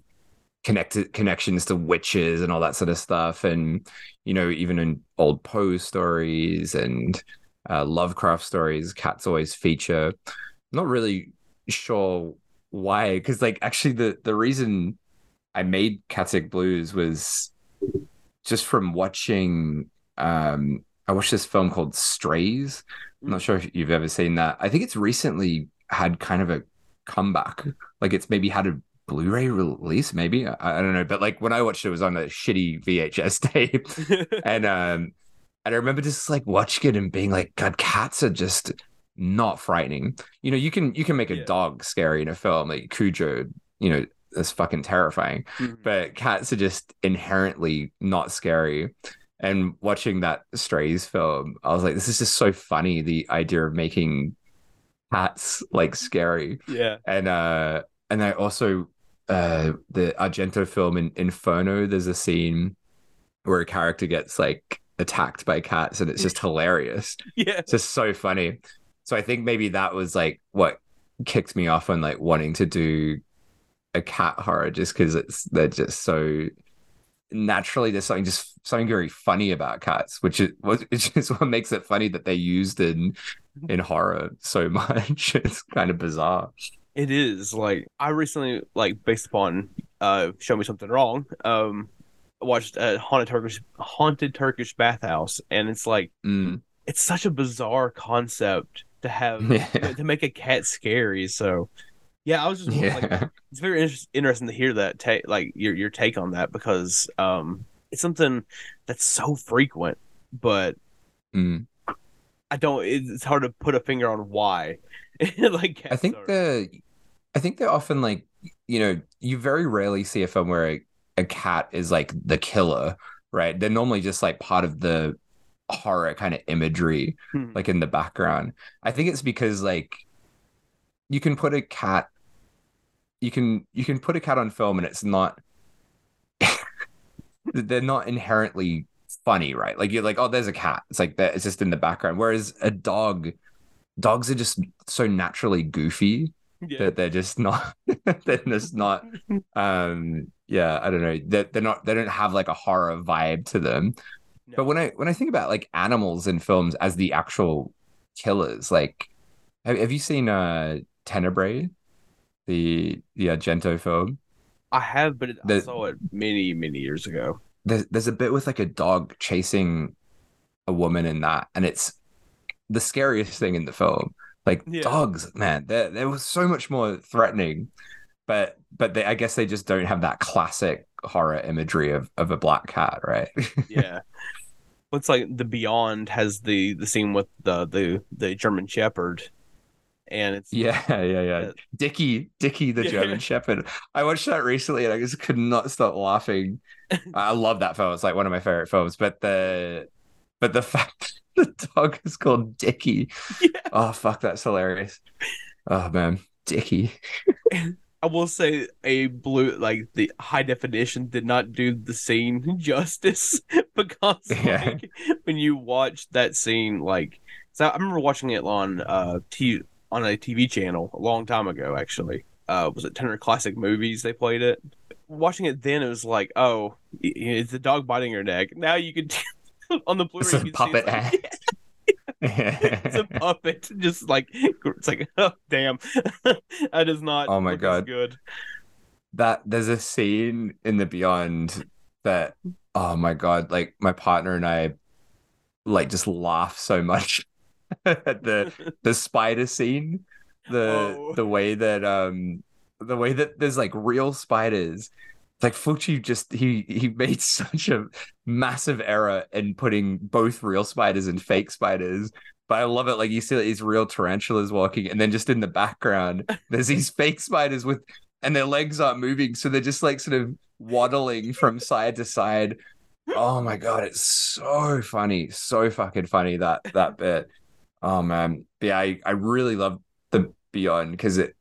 S4: connected connections to witches and all that sort of stuff and you know even in old Poe stories and uh, Lovecraft stories cats always feature not really sure why because like actually the the reason I made Cat Sick Blues was just from watching um I watched this film called Strays. I'm not sure if you've ever seen that. I think it's recently had kind of a comeback. Like it's maybe had a Blu-ray release maybe. I, I don't know. But like when I watched it, it was on a shitty VHS tape. And um and I remember just like watching it and being like god cats are just not frightening. You know you can you can make a
S3: Yeah.
S4: dog scary in a film like Cujo you know that's fucking terrifying.
S3: Mhm.
S4: But cats are just inherently not scary. And watching that Strays film, I was like, this is just so funny. The idea of making cats like scary.
S3: yeah.
S4: And uh and I also uh the Argento film in Inferno, there's a scene where a character gets like attacked by cats and it's just hilarious.
S3: Yeah.
S4: It's just so funny. So I think maybe that was like what kicked me off on like wanting to do a cat horror just because it's they're just so naturally there's something just something very funny about cats, which is which is what makes it funny that they're used in in horror so much. It's kind of bizarre.
S3: It is like I recently like based upon uh show me something wrong. Um watched a haunted Turkish haunted Turkish bathhouse and it's like
S4: Mm.
S3: it's such a bizarre concept to have
S4: Yeah.
S3: to make a cat scary. So yeah, I was just like
S4: Yeah.
S3: it's very inter- interesting to hear that take like your your take on that because um it's something that's so frequent, but
S4: Mm.
S3: I don't. It's hard to put a finger on why. like
S4: I think
S3: are-
S4: the I think they're often like you know you very rarely see a film where a, a cat is like the killer, right? They're normally just like part of the horror kind of imagery,
S3: Hmm.
S4: like in the background. I think it's because like you can put a cat, you can you can put a cat on film and it's not they're not inherently funny, right? Like you're like, oh, there's a cat. It's like that. It's just in the background. Whereas a dog, dogs are just so naturally goofy
S3: yeah.
S4: that they're just not. they're just not. Um, yeah, I don't know. They're, they're not. They don't have like a horror vibe to them.
S3: No.
S4: But when I when I think about like animals in films as the actual killers, like have, have you seen uh Tenebrae, the the Argento film?
S3: I have, but it, I saw it many many years ago.
S4: there's there's a bit with like a dog chasing a woman in that, and it's the scariest thing in the film. Like
S3: Yeah.
S4: dogs, man, they they was so much more threatening, but but they I guess they just don't have that classic horror imagery of of a black cat, right?
S3: Yeah. Looks like the Beyond has the the scene with the the the German Shepherd, and it's
S4: yeah, yeah, yeah. Dicky, Dicky, the
S3: Yeah.
S4: German Shepherd. I watched that recently, and I just could not stop laughing. I love that film; it's like one of my favorite films. But the but the fact the dog is called Dicky.
S3: Yeah.
S4: Oh fuck, that's hilarious. Oh man, Dicky.
S3: I will say a blue like the high definition did not do the scene justice because
S4: Yeah.
S3: like when you watch that scene like so I remember watching it on uh t on a TV channel a long time ago actually. Uh was it Turner Classic Movies they played it? Watching it then it was like oh it's a dog biting your neck? Now you can on the Blu-ray
S4: It's a
S3: see
S4: puppet
S3: it's like, it's a puppet. Just like it's like oh damn. That is not
S4: Oh my God.
S3: good.
S4: That there's a scene in the Beyond that oh my god, like my partner and I like just laugh so much the the spider scene, the
S3: Oh.
S4: the way that um the way that there's like real spiders. Like Fulci just he he made such a massive error in putting both real spiders and fake spiders. But I love it. Like you see these real tarantulas walking, and then just in the background, there's these fake spiders with and their legs aren't moving, so they're just like sort of waddling from side to side. Oh my god, it's so funny, so fucking funny that that bit. Oh man, yeah, I I really love the Beyond because it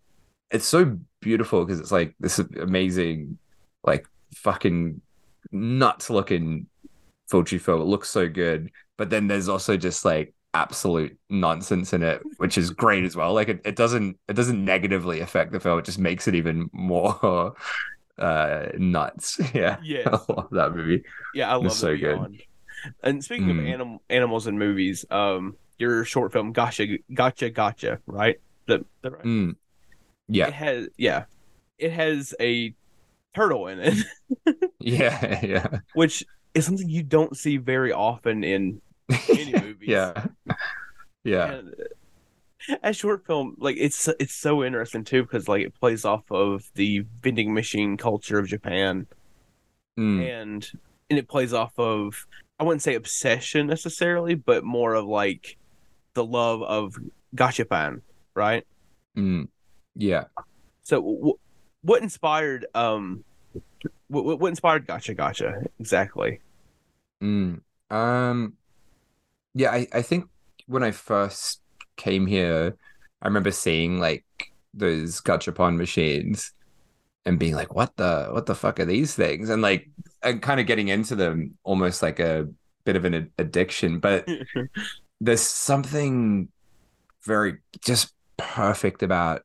S4: it's so beautiful because it's like this amazing, like fucking nuts looking Fulci film. It looks so good, but then there's also just like absolute nonsense in it, which is great as well. Like it, it doesn't it doesn't negatively affect the film. It just makes it even more uh nuts. Yeah.
S3: Yeah.
S4: I love that movie.
S3: Yeah, I love
S4: It's so
S3: the
S4: good.
S3: And speaking of
S4: Mm.
S3: anim- animals and movies, um, your short film Gotcha, Gotcha, Gotcha, right? The, the right?
S4: Mm.
S3: It
S4: Yeah.
S3: has, yeah, it has a turtle in it,
S4: Yeah. Yeah.
S3: which is something you don't see very often in any movies.
S4: yeah. Yeah.
S3: And, uh, as short film, like it's it's so interesting too because like it plays off of the vending machine culture of Japan.
S4: Mm.
S3: and and it plays off of I wouldn't say obsession necessarily, but more of like the love of gachapon, right?
S4: Mm. Yeah.
S3: So w- what inspired um what, what inspired Gotcha Gotcha exactly?
S4: Mm, um, yeah, I, I think when I first came here, I remember seeing like those gachapon machines and being like, what the what the fuck are these things? And like and kind of getting into them almost like a bit of an addiction. But there's something very just perfect about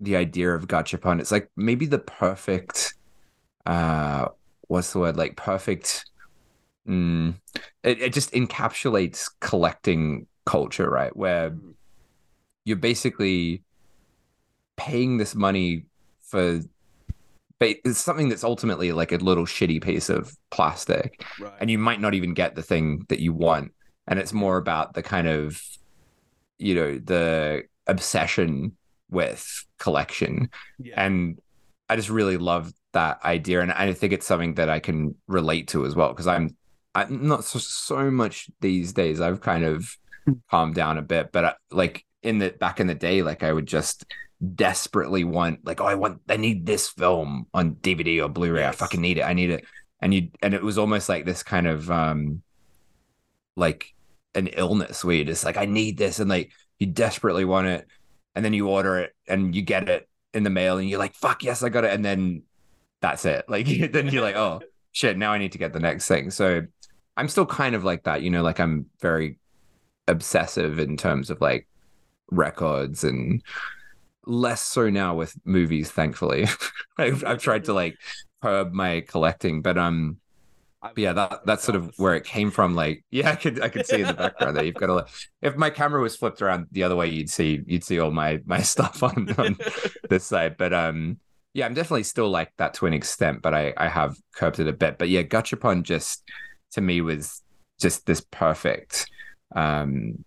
S4: the idea of gachapon. It's like maybe the perfect uh what's the word? Like perfect mm, it, it just encapsulates collecting culture, right? Where you're basically paying this money for it's something that's ultimately like a little shitty piece of plastic right. and you might not even get the thing that you want and it's more about the kind of you know the obsession with collection. Yeah. and i just really love that idea. And i think it's something that i can relate to as well because i'm i'm not so, so much these days. I've kind of hmm. calmed down a bit. But I, uh, like in the back in the day like i would just desperately want like oh i want i need this film on dvd or blu-ray. Yes. i fucking need it. I need it. And you and it was almost like this kind of um like an illness where you're just like i need this and like you desperately want it and then you order it and you get it in the mail and you're like fuck yes i got it and then that's it. Like then you're like oh shit now i need to get the next thing. So i'm still kind of like that you know like i'm very obsessive in terms of like records and less so now with movies thankfully. I've, I've tried to like curb my collecting but um but yeah that that's sort of where it came from like yeah i could i could see in the background that you've got a if my camera was flipped around the other way you'd see you'd see all my my stuff on on this side. But um yeah i'm definitely still like that to an extent but i i have curbed it a bit. But yeah gachapon just to me was just this perfect um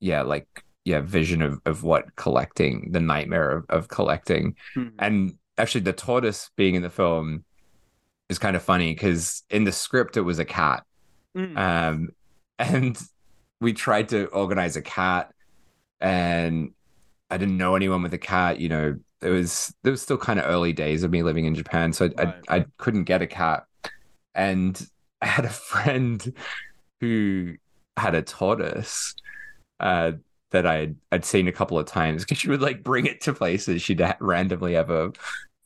S4: yeah like yeah vision of of what collecting the nightmare of, of collecting. Mm-hmm. and actually the tortoise being in the film is kind of funny because in the script it was a cat mm. um and we tried to organize a cat and i didn't know anyone with a cat you know it was there was still kind of early days of me living in japan so I, right. I, I couldn't get a cat and i had a friend who had a tortoise uh that I'd I'd seen a couple of times because she would like bring it to places. She'd ha- randomly have a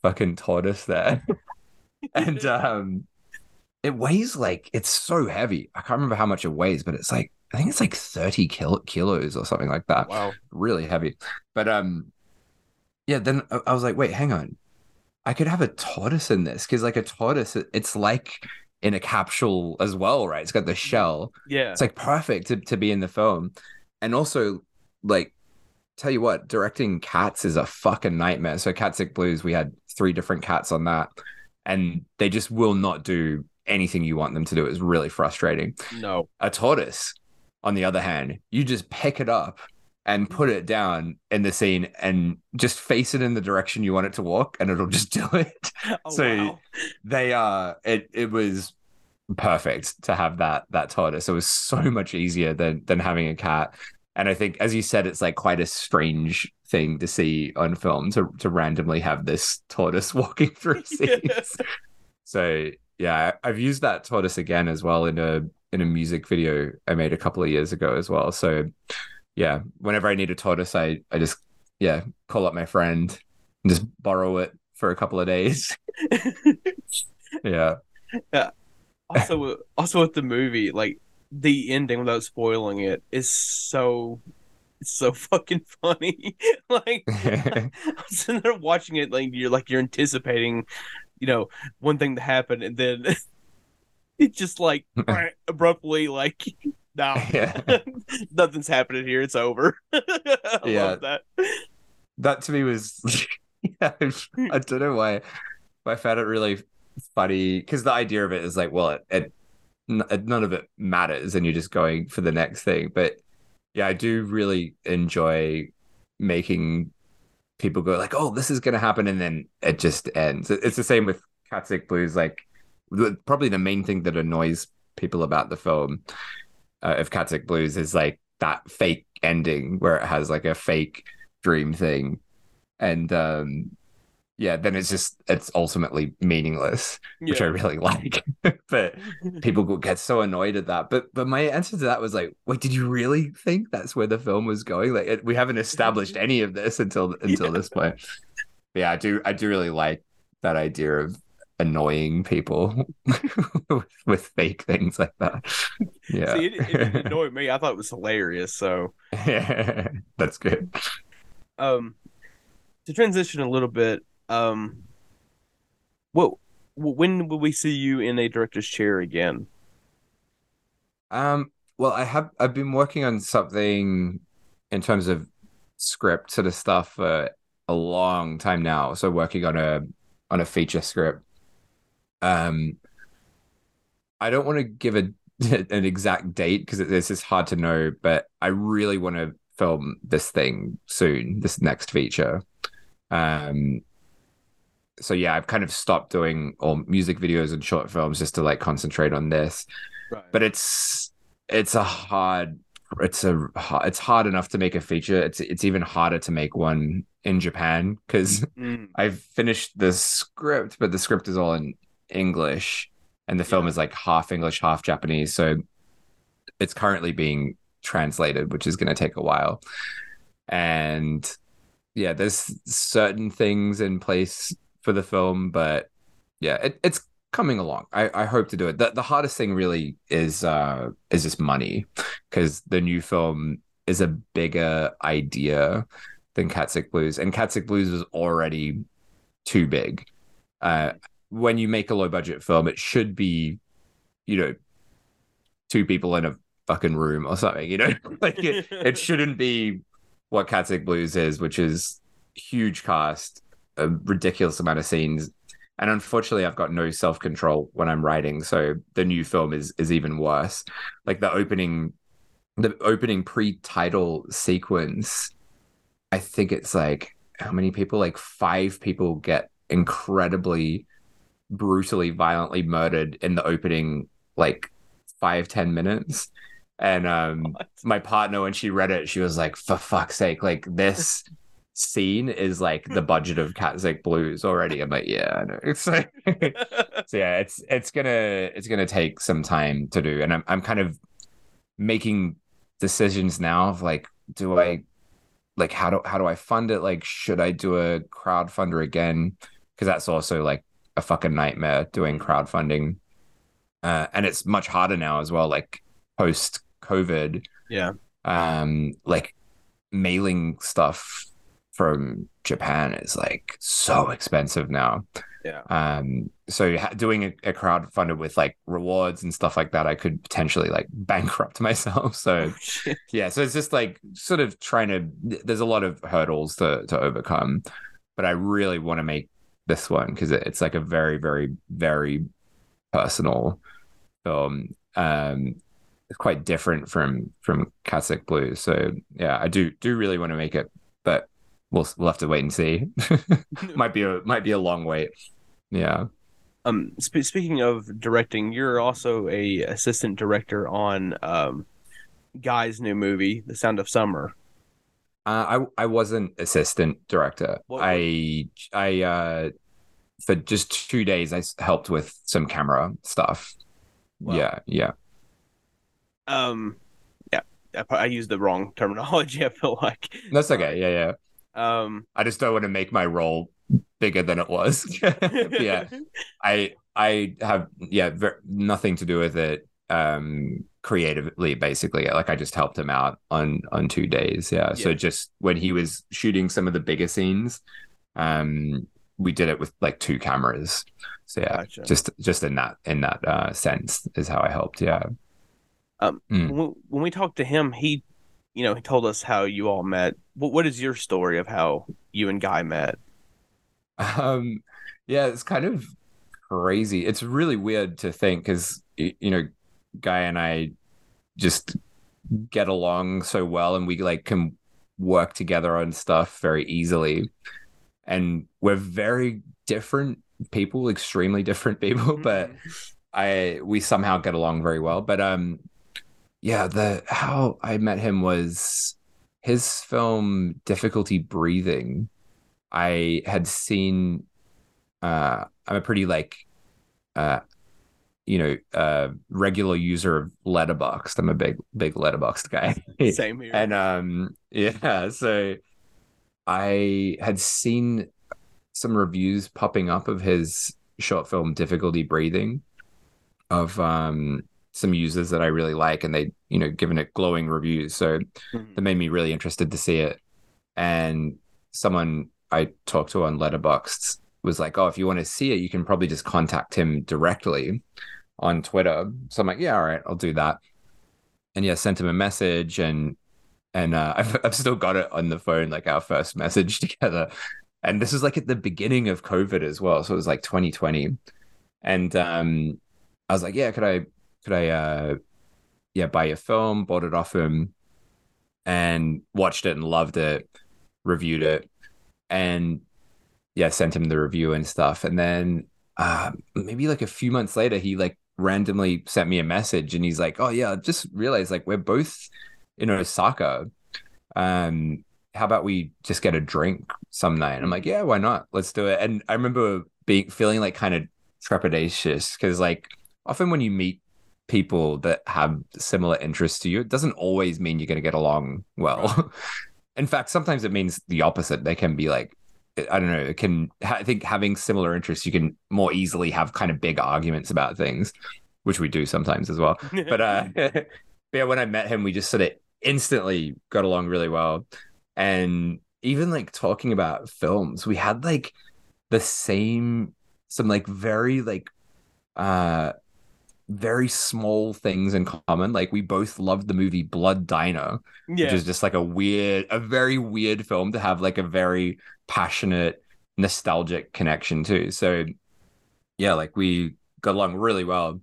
S4: fucking tortoise there, and um, it weighs like it's so heavy. I can't remember how much it weighs, but it's like I think it's like thirty kil- kilos or something like that.
S3: Wow,
S4: really heavy. But um, yeah. Then I was like, wait, hang on. I could have a tortoise in this because like a tortoise, it's like in a capsule as well, right? It's got the shell.
S3: Yeah,
S4: it's like perfect to, to be in the film, and also like tell you what, directing cats is a fucking nightmare. So Cat Sick Blues, we had three different cats on that, and they just will not do anything you want them to do. It's really frustrating.
S3: No.
S4: A tortoise, on the other hand, you just pick it up and put it down in the scene and just face it in the direction you want it to walk and it'll just do it. Oh, so wow. they uh it it was perfect to have that that tortoise. It was so much easier than than having a cat. And I think, as you said, it's like quite a strange thing to see on film to to randomly have this tortoise walking through scenes. Yes. So yeah, I've used that tortoise again as well in a in a music video I made a couple of years ago as well. So yeah, whenever I need a tortoise, I I just yeah call up my friend and just borrow it for a couple of days. yeah.
S3: Yeah. Also, also with the movie, like the ending without spoiling it is so it's so fucking funny. like I'm sitting there watching it like you're like you're anticipating, you know, one thing to happen and then it just like abruptly like no yeah. nothing's happening here, it's over. I yeah. love that.
S4: That to me was yeah, I hmm. don't know why I found it really funny because the idea of it is like, well, it, it none of it matters and you're just going for the next thing but yeah i do really enjoy making people go like oh this is going to happen and then it just ends. It's the same with Cat Sick Blues like probably the main thing that annoys people about the film uh, of Cat Sick Blues is like that fake ending where it has like a fake dream thing. And um yeah, then it's just it's ultimately meaningless, which I really like. but people get so annoyed at that. But but my answer to that was like, wait, did you really think that's where the film was going? Like it, we haven't established any of this until until
S3: Yeah.
S4: this point. Yeah, I do I do really like that idea of annoying people with, with fake things like that. Yeah.
S3: See, it, it didn't annoy me. I thought it was hilarious. So, yeah,
S4: That's good.
S3: um, to transition a little bit, um, what when will we see you in a director's chair again?
S4: Um, well, I have I've been working on something in terms of script sort of stuff for a long time now. So working on a on a feature script. Um, I don't want to give a an exact date because this is hard to know, but I really want to film this thing soon, this next feature. Um, so yeah, I've kind of stopped doing all music videos and short films just to like concentrate on this.
S3: Right.
S4: but it's it's a hard it's a it's hard enough to make a feature. It's it's even harder to make one in japan because
S3: Mm,
S4: i've finished the script but the script is all in english and the film
S3: Yeah.
S4: is like half english half japanese. So it's currently being translated which is going to take a while. And yeah there's certain things in place for the film but yeah it, it's coming along. I, I hope to do it. The, the hardest thing really is uh is just money because the new film is a bigger idea than Cat Sick Blues and Cat Sick Blues was already too big. Uh when you make a low budget film it should be you know two people in a fucking room or something you know? Like it, it shouldn't be what Cat Sick Blues is which is huge cast a ridiculous amount of scenes. And unfortunately i've got no self-control when i'm writing so the new film is is even worse. Like the opening the opening pre-title sequence i think it's like how many people? Like five people get incredibly brutally violently murdered in the opening like five ten minutes. And um my partner when she read it she was like for fuck's sake like this scene is like the budget of Cat Sick Blues already. I'm like, yeah, I know. It's like, so yeah, it's it's gonna it's gonna take some time to do, and I'm I'm kind of making decisions now of like, do I like how do how do I fund it? Like, should I do a crowdfunder again? Because that's also like a fucking nightmare doing crowdfunding, uh, and it's much harder now as well. Like post COVID,
S3: yeah.
S4: um like mailing stuff from Japan is like so expensive now.
S3: Yeah.
S4: Um so doing a, a crowdfunder with like rewards and stuff like that I could potentially like bankrupt myself. So
S3: Oh,
S4: yeah, so it's just like sort of trying to there's a lot of hurdles to to overcome, but I really want to make this one because it, it's like a very very very personal film. Um it's quite different from from Cat Sick Blues. So yeah, I do do really want to make it, we'll we'll have to wait and see. might be a might be a long wait. Yeah.
S3: Um, sp- speaking of directing, you're also a assistant director on um, Guy's new movie, The Sound of Summer.
S4: Uh, I I wasn't assistant director.
S3: What-
S4: I I uh for just two days I helped with some camera stuff.
S3: Wow.
S4: Yeah, yeah.
S3: Um, yeah, I, I used the wrong terminology. I feel like.
S4: That's okay. Yeah, yeah.
S3: Um,
S4: I just don't want to make my role bigger than it was. yeah. I I have yeah ver- nothing to do with it um creatively basically like I just helped him out on on two days yeah. so just when he was shooting some of the bigger scenes um we did it with like two cameras so yeah
S3: Gotcha.
S4: just just in that in that uh sense is how I helped yeah
S3: Um,
S4: Mm.
S3: when, when we talked to him, he, you know, he told us how you all met. What What is your story of how you and Guy met?
S4: Um, yeah, it's kind of crazy. It's really weird to think because you know, Guy and I just get along so well, and we like can work together on stuff very easily. And we're very different people, extremely different people, but I we somehow get along very well. But um, yeah, the how I met him was his film Difficulty Breathing. I had seen uh, I'm a pretty like, uh, you know, uh, regular user of Letterboxd. I'm a big, big Letterboxd guy.
S3: Same here.
S4: and um, yeah, so I had seen some reviews popping up of his short film Difficulty Breathing of um some users that I really like and they, you know, given it glowing reviews. So
S3: Mhm.
S4: that made me really interested to see it. And someone I talked to on Letterboxd was like, "Oh, if you want to see it, you can probably just contact him directly on Twitter." So I'm like, "Yeah, all right, I'll do that." And yeah, sent him a message, and and uh, I've I've still got it on the phone, like our first message together. And this was like at the beginning of COVID as well, so it was like 2020. And um, I was like, "Yeah, could I could I uh, yeah buy your film?" Bought it off him, and watched it and loved it, reviewed it, and yeah, sent him the review and stuff. And then uh, maybe like a few months later, he like randomly sent me a message and he's like, "Oh yeah, just realized like we're both in Osaka. Um, how about we just get a drink some night?" And I'm like, "Yeah, why not? Let's do it." And I remember being feeling like kind of trepidatious because like often when you meet people that have similar interests to you, it doesn't always mean you're going to get along well. In fact, sometimes it means the opposite. They can be like, I don't know, it can, I think having similar interests, you can more easily have kind of big arguments about things, which we do sometimes as well. But, uh, but yeah, when I met him, we just sort of instantly got along really well. And even like talking about films, we had like the same, some like very like, uh, very small things in common. Like we both loved the movie Blood Diner,
S3: yeah.
S4: which is just like a weird, a very weird film to have like a very passionate, nostalgic connection to. So yeah, like we got along really well.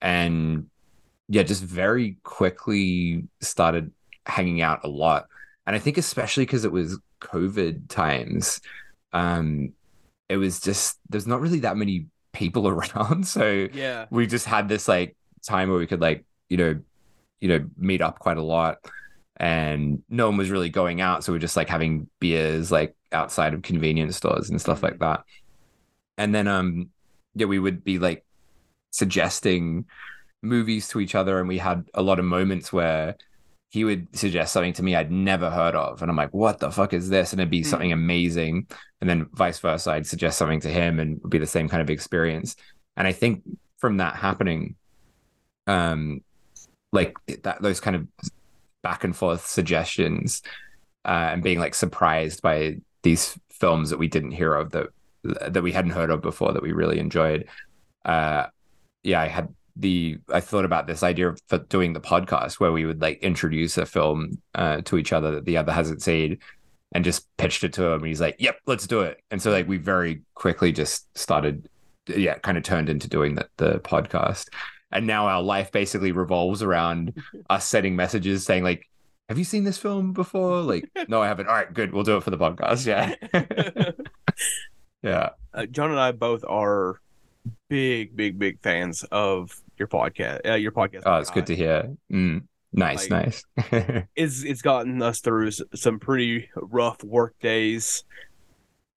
S4: And yeah, just very quickly started hanging out a lot. And I think especially because it was COVID times, um, it was just there's not really that many people around. So
S3: yeah.
S4: we just had this like time where we could like you know you know meet up quite a lot and no one was really going out so we are just like having beers like outside of convenience stores and stuff like that and then um yeah we would be like suggesting movies to each other and we had a lot of moments where he would suggest something to me I'd never heard of. And I'm like what the fuck is this? And it'd be
S3: Hmm.
S4: something amazing. And then vice versa I'd suggest something to him and it would be the same kind of experience. And I think from that happening um like that those kind of back and forth suggestions uh, and being like surprised by these films that we didn't hear of that that we hadn't heard of before that we really enjoyed uh yeah i had the i thought about this idea of for doing the podcast where we would like introduce a film uh to each other that the other hasn't seen and just pitched it to him and he's like yep let's do it. And so like we very quickly just started yeah kind of turned into doing the, the podcast. And now our life basically revolves around us sending messages saying like have you seen this film before? Like no i haven't. All right good we'll do it for the podcast. Yeah. Yeah.
S3: Uh, John and I both are big, big, big fans of your podcast. Uh, your podcast.
S4: oh it's good to hear mm, nice
S3: Like-
S4: nice
S3: It's it's gotten us through some pretty rough work days.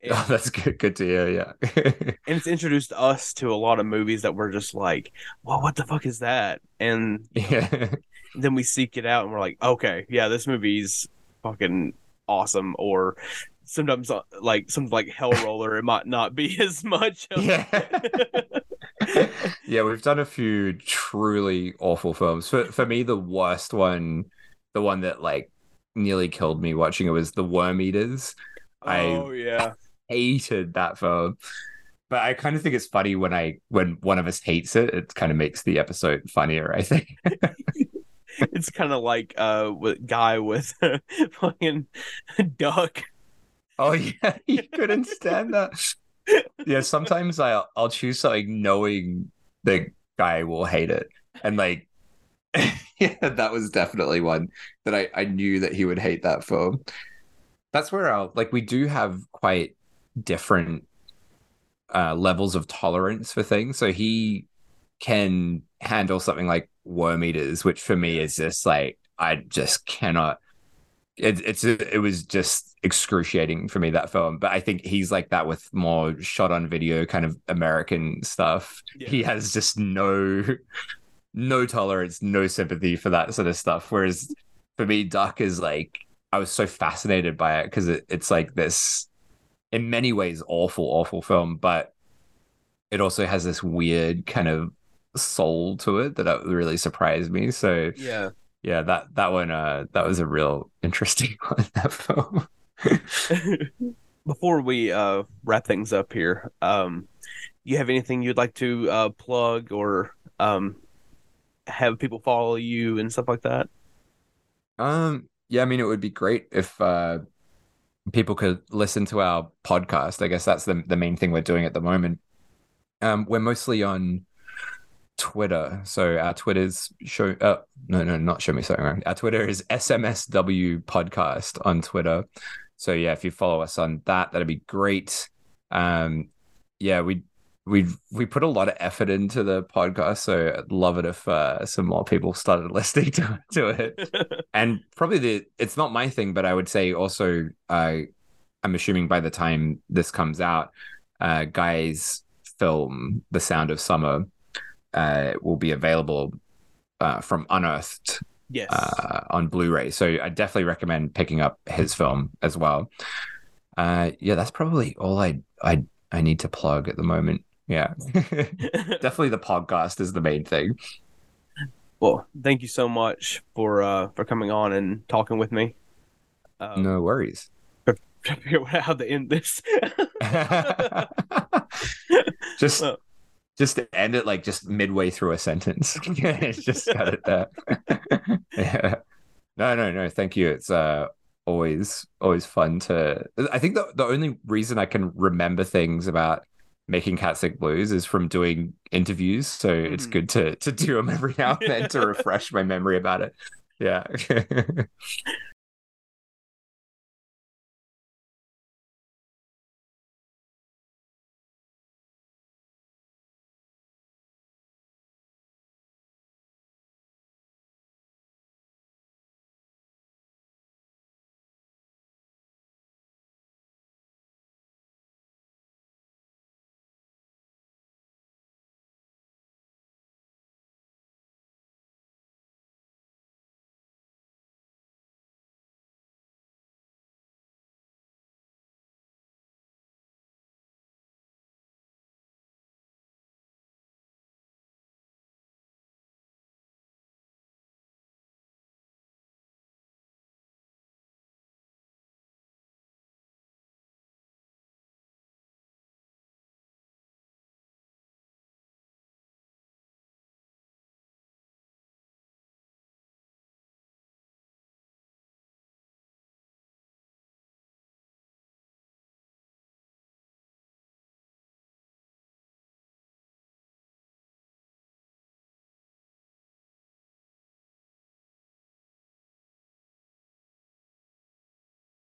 S3: And,
S4: oh, that's good good to hear yeah
S3: and it's introduced us to a lot of movies that we're just like, well, what the fuck is that? And
S4: yeah
S3: then we seek it out and we're like, okay, yeah, this movie's fucking awesome. Or sometimes uh, like something like Hell Roller, it might not be as much. Of...
S4: yeah yeah we've done a few truly awful films for for me the worst one the one that like nearly killed me watching it was the worm eaters I-
S3: oh yeah,
S4: hated that film. But I kind of think it's funny when I when one of us hates it, it kind of makes the episode funnier, I think.
S3: it's kind of like uh, with guy with fucking duck.
S4: Oh yeah, you couldn't stand that. Yeah, sometimes I'll I'll choose something knowing the guy will hate it. And like yeah, that was definitely one that I, I knew that he would hate that film. That's where I'll like we do have quite different uh levels of tolerance for things. So he can handle something like worm eaters, which for me is just like I just cannot it, it's it was just excruciating for me that film. But I think he's like that with more shot on video kind of American stuff.
S3: Yeah.
S4: He has just no no tolerance, no sympathy for that sort of stuff. Whereas for me, Duck is like I was so fascinated by it because it, it's like this in many ways awful, awful film, but it also has this weird kind of soul to it that really surprised me. So
S3: Yeah.
S4: Yeah, that that one uh that was a real interesting one that film.
S3: Before we uh wrap things up here, um you have anything you'd like to uh plug or um have people follow you and stuff like that?
S4: Um yeah, I mean it would be great if uh people could listen to our podcast. I guess that's the the main thing we're doing at the moment. Um we're mostly on Twitter. So our Twitter's show uh no no not show me something wrong. Our Twitter is SMSW podcast on Twitter. So yeah, if you follow us on that, that'd be great. Um yeah, we we we put a lot of effort into the podcast, so I'd love it if uh, some more people started listening to, to it. and probably the it's not my thing, but I would say also uh, I'm assuming by the time this comes out, uh, Guy's film The Sound of Summer uh, will be available uh, from Unearthed
S3: yes.
S4: uh, on Blu-ray. So I definitely recommend picking up his film as well. Uh, yeah, that's probably all I I I need to plug at the moment. Yeah, definitely the podcast is the main thing.
S3: well, thank you so much for uh for coming on and talking with me. Um,
S4: No worries.
S3: figure out how to end this.
S4: just just to end it like just midway through a sentence. just got it there. yeah. No, no, no. Thank you. It's uh always always fun to I think the the only reason I can remember things about making Cat Sick Blues is from doing interviews. So it's
S3: Mhm.
S4: good to to do them every now and then to refresh my memory about it. Yeah.